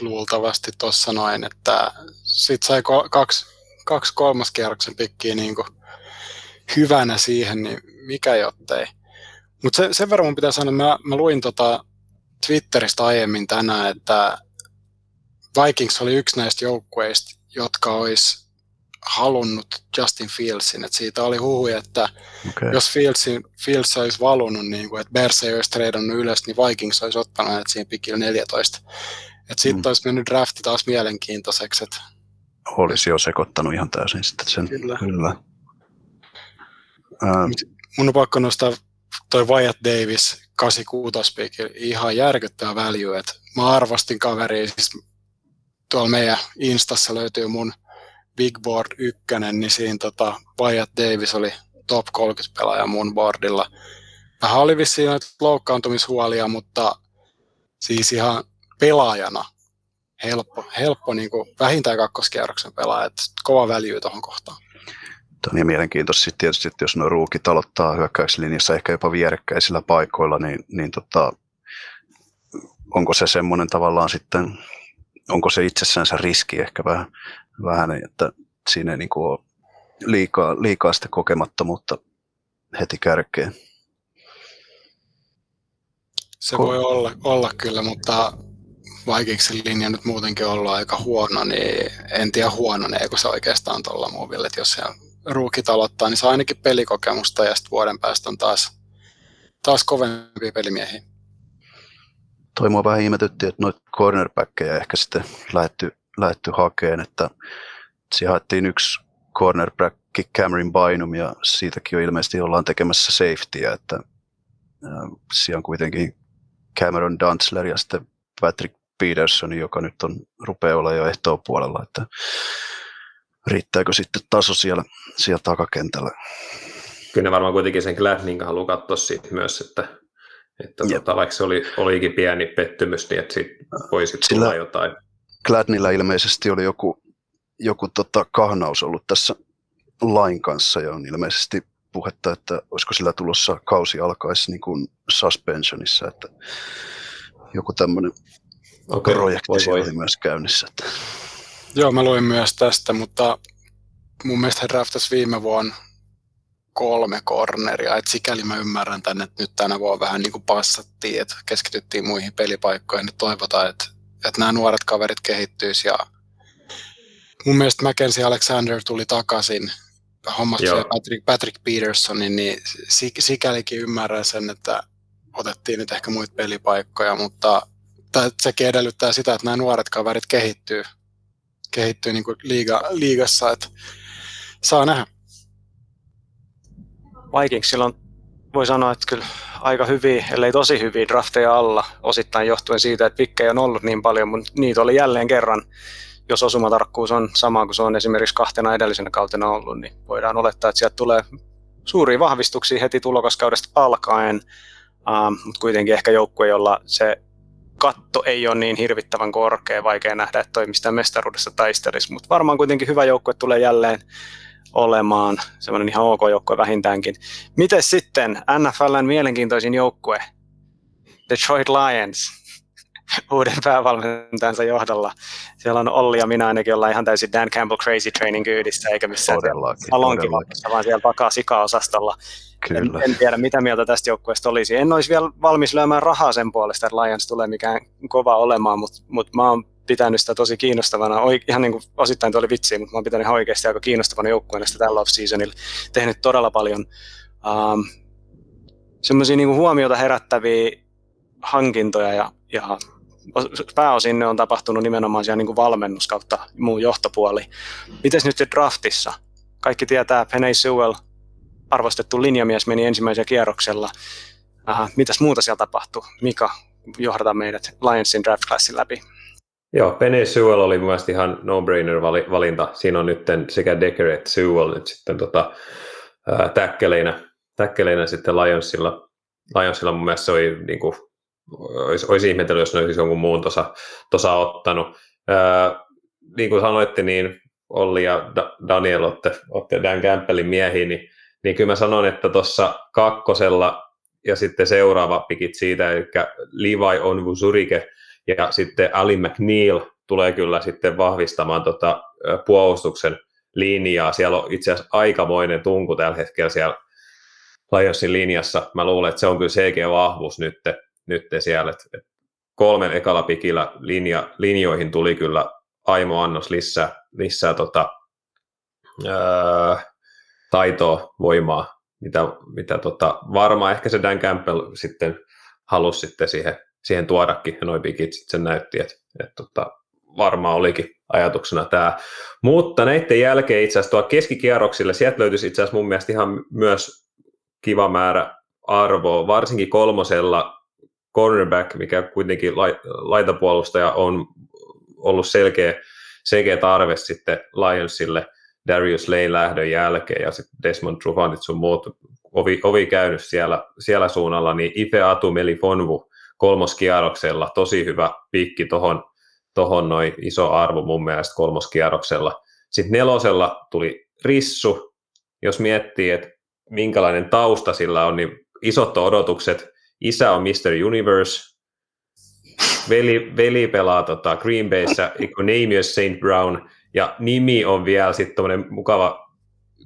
luultavasti tuossa noin, että sit sai kaksi, kaksi kolmas kierroksen pikkiä niin kuin hyvänä siihen, niin mikä jottei. Mutta sen, sen verran mun pitää sanoa, mä, mä luin tota Twitteristä aiemmin tänään, että Vikings oli yksi näistä joukkueista, jotka olisi halunnut Justin Fieldsin. Et siitä oli huhuja, että okay. jos Fieldsin, Fields olisi valunut, niin kuin, että Bears ei olisi treidannut ylös, niin Vikings olisi ottanut hänet siihen pikillä 14. Että sitten mm. olisi mennyt drafti taas mielenkiintoiseksi. Että... Olisi jo sekoittanut ihan täysin sitten sen. Kyllä. Kyllä. Mun on pakko nostaa toi Wyatt Davis 86 pikillä ihan järkyttävä value. että mä arvostin kaveria, siis tuolla meidän Instassa löytyy mun Big Board 1, niin siinä tota, Wyatt Davis oli top 30 pelaaja mun boardilla. Vähän oli vissiin noita loukkaantumishuolia, mutta siis ihan pelaajana helppo, helppo niin kuin vähintään kakkoskierroksen pelaaja, että kova väljyy tuohon kohtaan. Tuo on niin mielenkiintoista sitten tietysti, että jos nuo ruukit aloittaa hyökkäyslinjassa ehkä jopa vierekkäisillä paikoilla, niin, niin tota, onko se semmoinen tavallaan sitten, onko se itsessään se riski ehkä vähän, vähän että siinä ei niin kuin ole liikaa, liikaa sitä kokemattomuutta heti kärkeen. Se Ko- voi olla, olla kyllä, mutta Vikingsin linja nyt muutenkin ollut aika huono, niin en tiedä huononeeko se oikeastaan tuolla muoville, että jos se ruukit aloittaa, niin saa ainakin pelikokemusta ja sitten vuoden päästä on taas, taas kovempi pelimiehiä. Toi mua vähän ihmetytti, että noita cornerbackkejä ehkä sitten lähetty, lähetty hakeen, että siihen haettiin yksi cornerback Cameron Bynum ja siitäkin jo ilmeisesti ollaan tekemässä safetyä, että siellä on kuitenkin Cameron Dantzler ja sitten Patrick Peterson, joka nyt on, rupeaa olla jo ehtoon puolella, että riittääkö sitten taso siellä, siellä takakentällä. Kyllä ne varmaan kuitenkin sen Gladning haluaa katsoa siitä myös, että, että tota, vaikka se oli, olikin pieni pettymys, niin että siitä voisi Sillä tulla jotain. Gladnilla ilmeisesti oli joku, joku tota kahnaus ollut tässä lain kanssa ja on ilmeisesti puhetta, että olisiko sillä tulossa kausi alkaisi niin kuin suspensionissa, että joku tämmöinen okay, projekti voi, voi. oli myös käynnissä. Että. Joo, mä luin myös tästä, mutta mun mielestä he draftas viime vuonna kolme corneria, että sikäli mä ymmärrän tänne, että nyt tänä vuonna vähän niin kuin passattiin, että keskityttiin muihin pelipaikkoihin, niin toivotaan, että, että nämä nuoret kaverit kehittyisi ja mun mielestä Mackenzie Alexander tuli takaisin hommasta Patrick, Patrick Petersonin, niin sikälikin ymmärrän sen, että otettiin nyt ehkä muita pelipaikkoja, mutta sekin edellyttää sitä, että nämä nuoret kaverit kehittyy kehittyy niin kuin liiga, liigassa, että saa nähdä. Vikingsilla on, voi sanoa, että kyllä aika hyviä, ellei tosi hyviä drafteja alla, osittain johtuen siitä, että pikkejä on ollut niin paljon, mutta niitä oli jälleen kerran, jos osumatarkkuus on sama kuin se on esimerkiksi kahtena edellisenä kautena ollut, niin voidaan olettaa, että sieltä tulee suuria vahvistuksia heti tulokaskaudesta alkaen, uh, mutta kuitenkin ehkä joukkue, jolla se katto ei ole niin hirvittävän korkea, vaikea nähdä, että toimista mestaruudessa taistelisi, mutta varmaan kuitenkin hyvä joukkue tulee jälleen olemaan, semmoinen ihan ok joukkue vähintäänkin. Miten sitten NFLn mielenkiintoisin joukkue, Detroit Lions, uuden päävalmentajansa johdolla. Siellä on Olli ja minä ainakin ollaan ihan täysin Dan Campbell Crazy Training kyydissä, eikä missään salonkin, vaan siellä takaa sika-osastolla. Kyllä. En, en tiedä, mitä mieltä tästä joukkueesta olisi. En olisi vielä valmis lyömään rahaa sen puolesta, että Lions tulee mikään kova olemaan, mutta, mutta mä oon pitänyt sitä tosi kiinnostavana, ihan niin kuin osittain tuo oli vitsi, mutta mä oon pitänyt ihan oikeasti aika kiinnostavana joukkueena sitä tällä off-seasonilla, tehnyt todella paljon um, semmoisia niin huomiota herättäviä hankintoja ja, ja pääosin ne on tapahtunut nimenomaan siellä niin kuin valmennus kautta muu johtopuoli. Miten nyt draftissa? Kaikki tietää, Penny Sewell, arvostettu linjamies, meni ensimmäisellä kierroksella. Aha, mitäs muuta siellä tapahtui? Mika, johdata meidät Lionsin draft classin läpi. Joo, Penny Sewell oli mielestäni ihan no-brainer valinta. Siinä on nyt sekä Decker että Sewell nyt sitten tota, täkkeleinä, täkkeleinä sitten Lionsilla. Lionsilla mun mielestä se oli niin kuin, olisi, olisi ihmetellyt, jos ne olisi jonkun muun tuossa, tuossa ottanut. Ää, niin kuin sanoitte, niin Olli ja da- Daniel olette, olette Dan Campbellin miehiä, niin, niin kyllä mä sanon, että tuossa kakkosella ja sitten seuraava pikit siitä, eli Levi Onwuzurike ja sitten Ali McNeil tulee kyllä sitten vahvistamaan tota puolustuksen linjaa. Siellä on itse asiassa aikamoinen tunku tällä hetkellä siellä Lionsin linjassa. Mä luulen, että se on kyllä selkeä vahvuus nyt, nyt siellä. Et, kolmen ekalla pikillä linja, linjoihin tuli kyllä aimo annos lisää, lisää tota, ää, taitoa, voimaa, mitä, mitä tota, varmaan ehkä se Dan Campbell sitten halusi sitten siihen, siihen tuodakin, ja noin pikit sitten sen näytti, että, että tota, varmaan olikin ajatuksena tämä. Mutta näiden jälkeen itse asiassa tuolla keskikierroksille, sieltä löytyisi itse asiassa mun mielestä ihan myös kiva määrä arvoa, varsinkin kolmosella cornerback, mikä kuitenkin laitapuolustaja on ollut selkeä, selkeä tarve sitten Lionsille Darius Lane lähdön jälkeen ja sitten Desmond Truffantit sun muut ovi, ovi käynyt siellä, siellä suunnalla, niin Ife Atu Melifonvu kolmoskierroksella, tosi hyvä pikki tohon, tohon noin iso arvo mun mielestä kolmoskierroksella. Sitten nelosella tuli Rissu, jos miettii, että minkälainen tausta sillä on, niin isot odotukset. Isä on Mr. Universe, veli, veli pelaa tota Green Bayssä, Equinemius St. Brown, ja nimi on vielä sitten mukava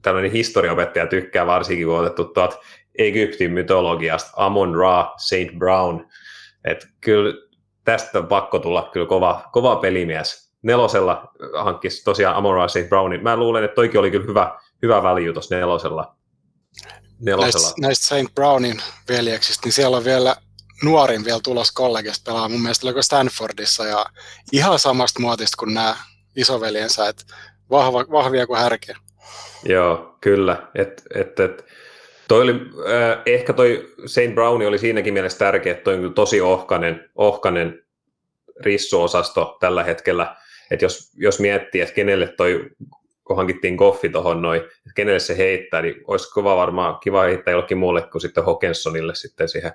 tällainen historiaopettaja tykkää varsinkin, kun on otettu tuot Egyptin mytologiasta Amon Ra St. Brown. Et kyllä tästä on pakko tulla kyllä kova, kova pelimies. Nelosella hankkisi tosiaan Amon Ra St. Brownin. Mä luulen, että toikin oli kyllä hyvä, hyvä väliä tuossa nelosella. Nelosella. Näistä, näistä St. Brownin veljeksistä, niin siellä on vielä nuorin vielä tulos kollegista pelaa mun mielestä oliko Stanfordissa ja ihan samasta muotista kuin nämä isoveljensä, että vahva, vahvia kuin härkiä. Joo, kyllä. Et, et, et, toi oli, äh, ehkä toi St. Browni oli siinäkin mielessä tärkeä, että toi on kyllä tosi ohkanen, ohkanen rissuosasto tällä hetkellä. Että jos, jos miettii, että kenelle toi, kun hankittiin Goffi tuohon noin, että kenelle se heittää, niin olisi kova varmaan kiva heittää jollekin muulle kuin sitten Hawkinsonille sitten siihen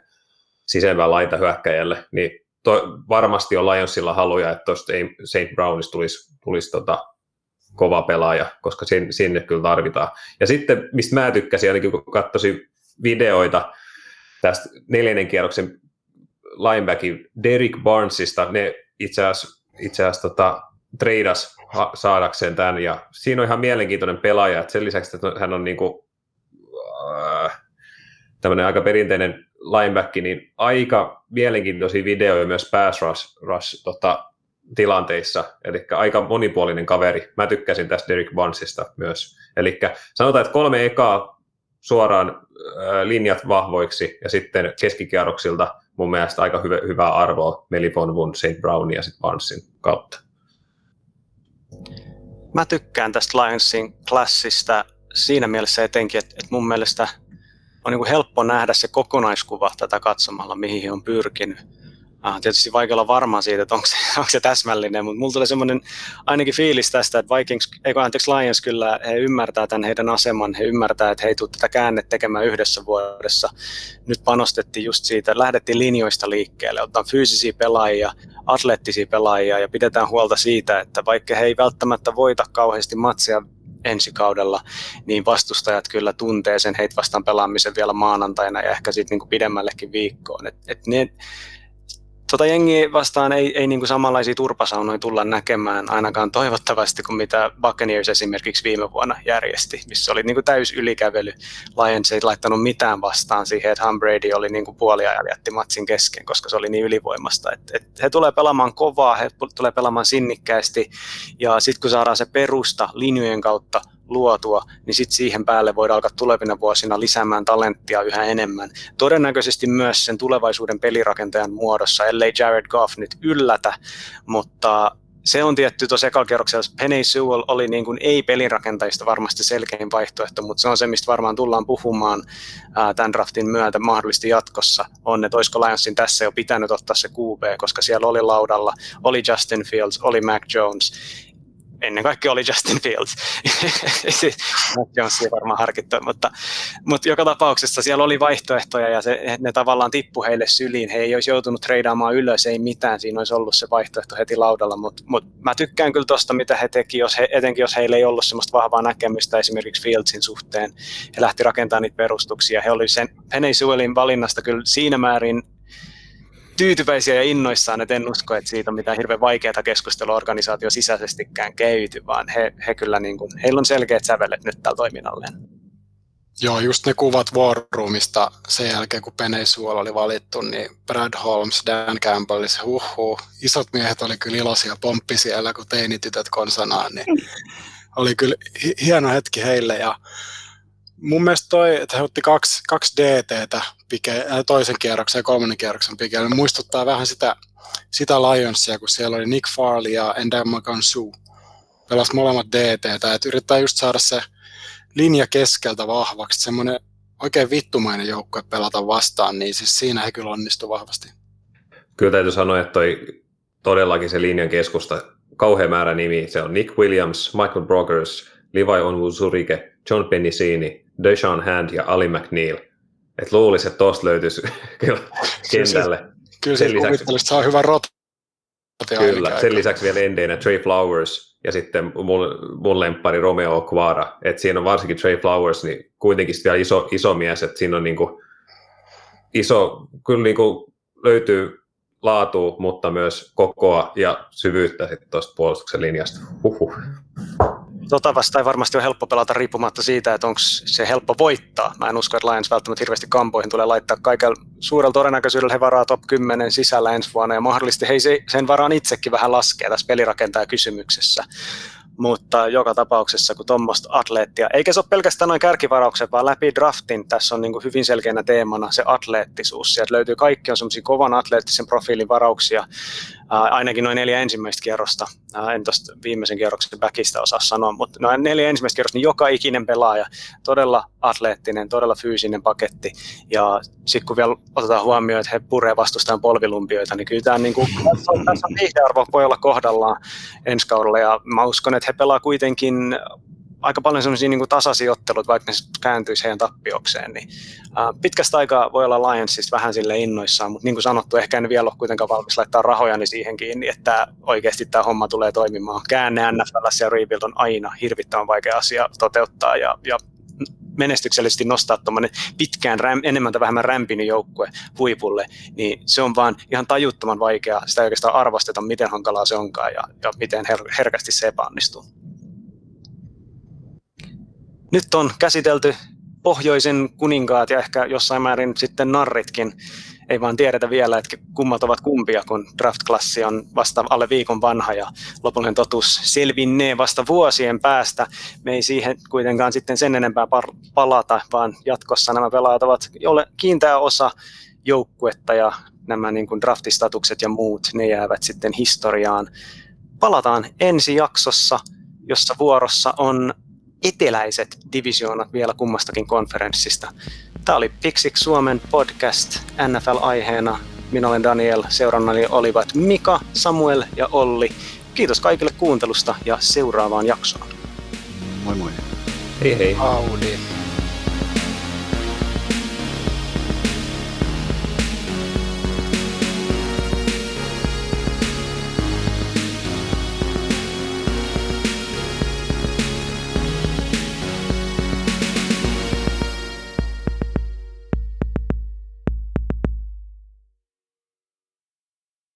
sisempään laita hyökkäjälle, niin to, varmasti on Lionsilla haluja, että tuosta St. Brownista tulisi, tulisi tota, kova pelaaja, koska sinne, sinne kyllä tarvitaan. Ja sitten, mistä mä tykkäsin, ainakin kun katsoisin videoita tästä neljännen kierroksen linebackin Derek Barnesista, ne itse asiassa, itse asiassa tota, treidas saadakseen tämän, ja siinä on ihan mielenkiintoinen pelaaja, että sen lisäksi, että hän on niin kuin, äh, tämmöinen aika perinteinen lineback, niin aika mielenkiintoisia videoja myös pass rush, rush tota, tilanteissa, eli aika monipuolinen kaveri. Mä tykkäsin tästä Derek Barnesista myös. Eli sanotaan, että kolme ekaa suoraan äh, linjat vahvoiksi ja sitten keskikierroksilta mun mielestä aika hyvä, hyvää arvoa Melifon, Wun, St. Brown ja sitten Barnesin kautta. Mä tykkään tästä Lionsin klassista siinä mielessä etenkin, että, että mun mielestä on niin helppo nähdä se kokonaiskuva tätä katsomalla, mihin he on pyrkinyt Ah, tietysti vaikea olla varma siitä, että onko se, onko se täsmällinen, mutta mulla tuli semmoinen ainakin fiilis tästä, että Vikings, eikö anteeksi Lions kyllä, he ymmärtää tämän heidän aseman, he ymmärtää, että he ei tule tätä käännettä tekemään yhdessä vuodessa. Nyt panostettiin just siitä, lähdettiin linjoista liikkeelle, ottaa fyysisiä pelaajia, atleettisia pelaajia ja pidetään huolta siitä, että vaikka he ei välttämättä voita kauheasti matseja ensi kaudella, niin vastustajat kyllä tuntee sen heitä vastaan pelaamisen vielä maanantaina ja ehkä sitten niin pidemmällekin viikkoon. Et, et ne, tota jengiä vastaan ei, ei niin kuin samanlaisia turpasaunoja tulla näkemään ainakaan toivottavasti kuin mitä Buccaneers esimerkiksi viime vuonna järjesti, missä oli niin kuin täys ylikävely. Lions ei laittanut mitään vastaan siihen, että Tom Brady oli niin kuin puoliajan jätti matsin kesken, koska se oli niin ylivoimasta. Et, et he tulee pelaamaan kovaa, he tulee pelaamaan sinnikkäästi ja sitten kun saadaan se perusta linjojen kautta luotua, niin sitten siihen päälle voidaan alkaa tulevina vuosina lisäämään talenttia yhä enemmän. Todennäköisesti myös sen tulevaisuuden pelirakentajan muodossa, ellei Jared Goff nyt yllätä, mutta se on tietty tuossa ekalla Penny Sewell oli niin kuin ei-pelinrakentajista varmasti selkein vaihtoehto, mutta se on se, mistä varmaan tullaan puhumaan ää, tämän draftin myötä mahdollisesti jatkossa, on, että olisiko Lionsin tässä jo pitänyt ottaa se QB, koska siellä oli laudalla, oli Justin Fields, oli Mac Jones, ennen kaikkea oli Justin Fields. Jonesia varmaan harkittu, mutta, mutta joka tapauksessa siellä oli vaihtoehtoja ja se, ne tavallaan tippu heille syliin. He ei olisi joutunut treidaamaan ylös, ei mitään, siinä olisi ollut se vaihtoehto heti laudalla, mutta, mutta mä tykkään kyllä tuosta, mitä he teki, jos he, etenkin jos heillä ei ollut sellaista vahvaa näkemystä esimerkiksi Fieldsin suhteen. He lähti rakentamaan niitä perustuksia. He oli sen Penny valinnasta kyllä siinä määrin tyytyväisiä ja innoissaan, että en usko, että siitä on mitään hirveän vaikeaa keskustelua organisaatio sisäisestikään käyty, vaan he, he kyllä niin kuin, heillä on selkeät sävelet nyt tällä toiminnalleen. Joo, just ne kuvat War sen jälkeen, kun Peneisuola oli valittu, niin Brad Holmes, Dan Campbell, se huhhuh, isot miehet oli kyllä iloisia pomppi siellä, kun teinitytöt konsanaan, niin oli kyllä hieno hetki heille ja mun mielestä toi, että he otti kaksi, kaksi DTtä pike, äh, toisen kierroksen ja kolmannen kierroksen pikeille, muistuttaa vähän sitä, sitä Lionsia, kun siellä oli Nick Farley ja Endama Kansu. Pelasi molemmat DTtä, että yrittää just saada se linja keskeltä vahvaksi, semmoinen oikein vittumainen joukkue pelata vastaan, niin siis siinä he kyllä onnistu vahvasti. Kyllä täytyy sanoa, että toi todellakin se linjan keskusta, kauhean määrä nimi, se on Nick Williams, Michael Brokers, Levi Onwuzurike, John Pennicini, Deshaun Hand ja Ali McNeil. Et luulisi, että tuosta löytyisi kyllä kentälle. Kyllä sen lisäksi, että saa hyvän rot. Kyllä, sen lisäksi vielä endeinä Trey Flowers ja sitten mun, mun lemppari Romeo Quara. Et siinä on varsinkin Trey Flowers, niin kuitenkin vielä iso, iso mies, että siinä on niinku iso, kyllä niinku löytyy laatua, mutta myös kokoa ja syvyyttä sitten tuosta puolustuksen linjasta. Huhhuh tota vasta ei varmasti ole helppo pelata riippumatta siitä, että onko se helppo voittaa. Mä en usko, että Lions välttämättä hirveästi kampoihin tulee laittaa kaikella suurella todennäköisyydellä he varaa top 10 sisällä ensi vuonna ja mahdollisesti he sen varaan itsekin vähän laskee tässä pelirakentaja kysymyksessä mutta joka tapauksessa kun tuommoista atleettia, eikä se ole pelkästään noin kärkivaraukset, vaan läpi draftin tässä on niin kuin hyvin selkeänä teemana se atleettisuus. Sieltä löytyy kaikki on semmoisia kovan atleettisen profiilin varauksia, ainakin noin neljä ensimmäistä kierrosta. en tuosta viimeisen kierroksen backista osaa sanoa, mutta noin neljä ensimmäistä kierrosta, niin joka ikinen pelaaja, todella atleettinen, todella fyysinen paketti. Ja sitten kun vielä otetaan huomioon, että he puree vastustajan polvilumpioita, niin kyllä tämä niin kuin, tässä on, tässä on voi olla kohdallaan ensi kaudella. Ja mä uskon, että he pelaa kuitenkin aika paljon sellaisia niin tasaisia otteluita, vaikka ne kääntyisi heidän tappiokseen. Niin, ää, pitkästä aikaa voi olla Lionsista vähän sille innoissaan, mutta niin kuin sanottu, ehkä en vielä ole kuitenkaan valmis laittaa rahojani siihen kiinni, että oikeasti tämä homma tulee toimimaan. Käänne NFL ja rebuild on aina hirvittävän vaikea asia toteuttaa ja, ja menestyksellisesti nostaa tuommoinen pitkään räm, enemmän tai vähemmän rämpinen joukkue huipulle, niin se on vaan ihan tajuttoman vaikeaa. Sitä oikeastaan arvosteta, miten hankalaa se onkaan ja, ja miten her- herkästi se epäonnistuu. Nyt on käsitelty pohjoisen kuninkaat ja ehkä jossain määrin sitten narritkin. Ei vaan tiedetä vielä, että kummat ovat kumpia, kun draft-klassi on vasta alle viikon vanha ja lopullinen totuus selvinnee vasta vuosien päästä. Me ei siihen kuitenkaan sitten sen enempää palata, vaan jatkossa nämä pelaajat ovat jolle kiinteä osa joukkuetta ja nämä niin kuin draftistatukset ja muut, ne jäävät sitten historiaan. Palataan ensi jaksossa, jossa vuorossa on eteläiset divisioonat vielä kummastakin konferenssista. Tämä oli Pixik Suomen podcast NFL-aiheena. Minä olen Daniel, seurannani olivat Mika, Samuel ja Olli. Kiitos kaikille kuuntelusta ja seuraavaan jaksoon. Moi moi. Hei hei. Audi.